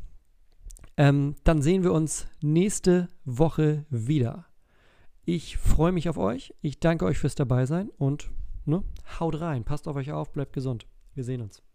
ähm, dann sehen wir uns nächste Woche wieder. Ich freue mich auf euch. Ich danke euch fürs Dabeisein und ne, haut rein. Passt auf euch auf, bleibt gesund. Wir sehen uns.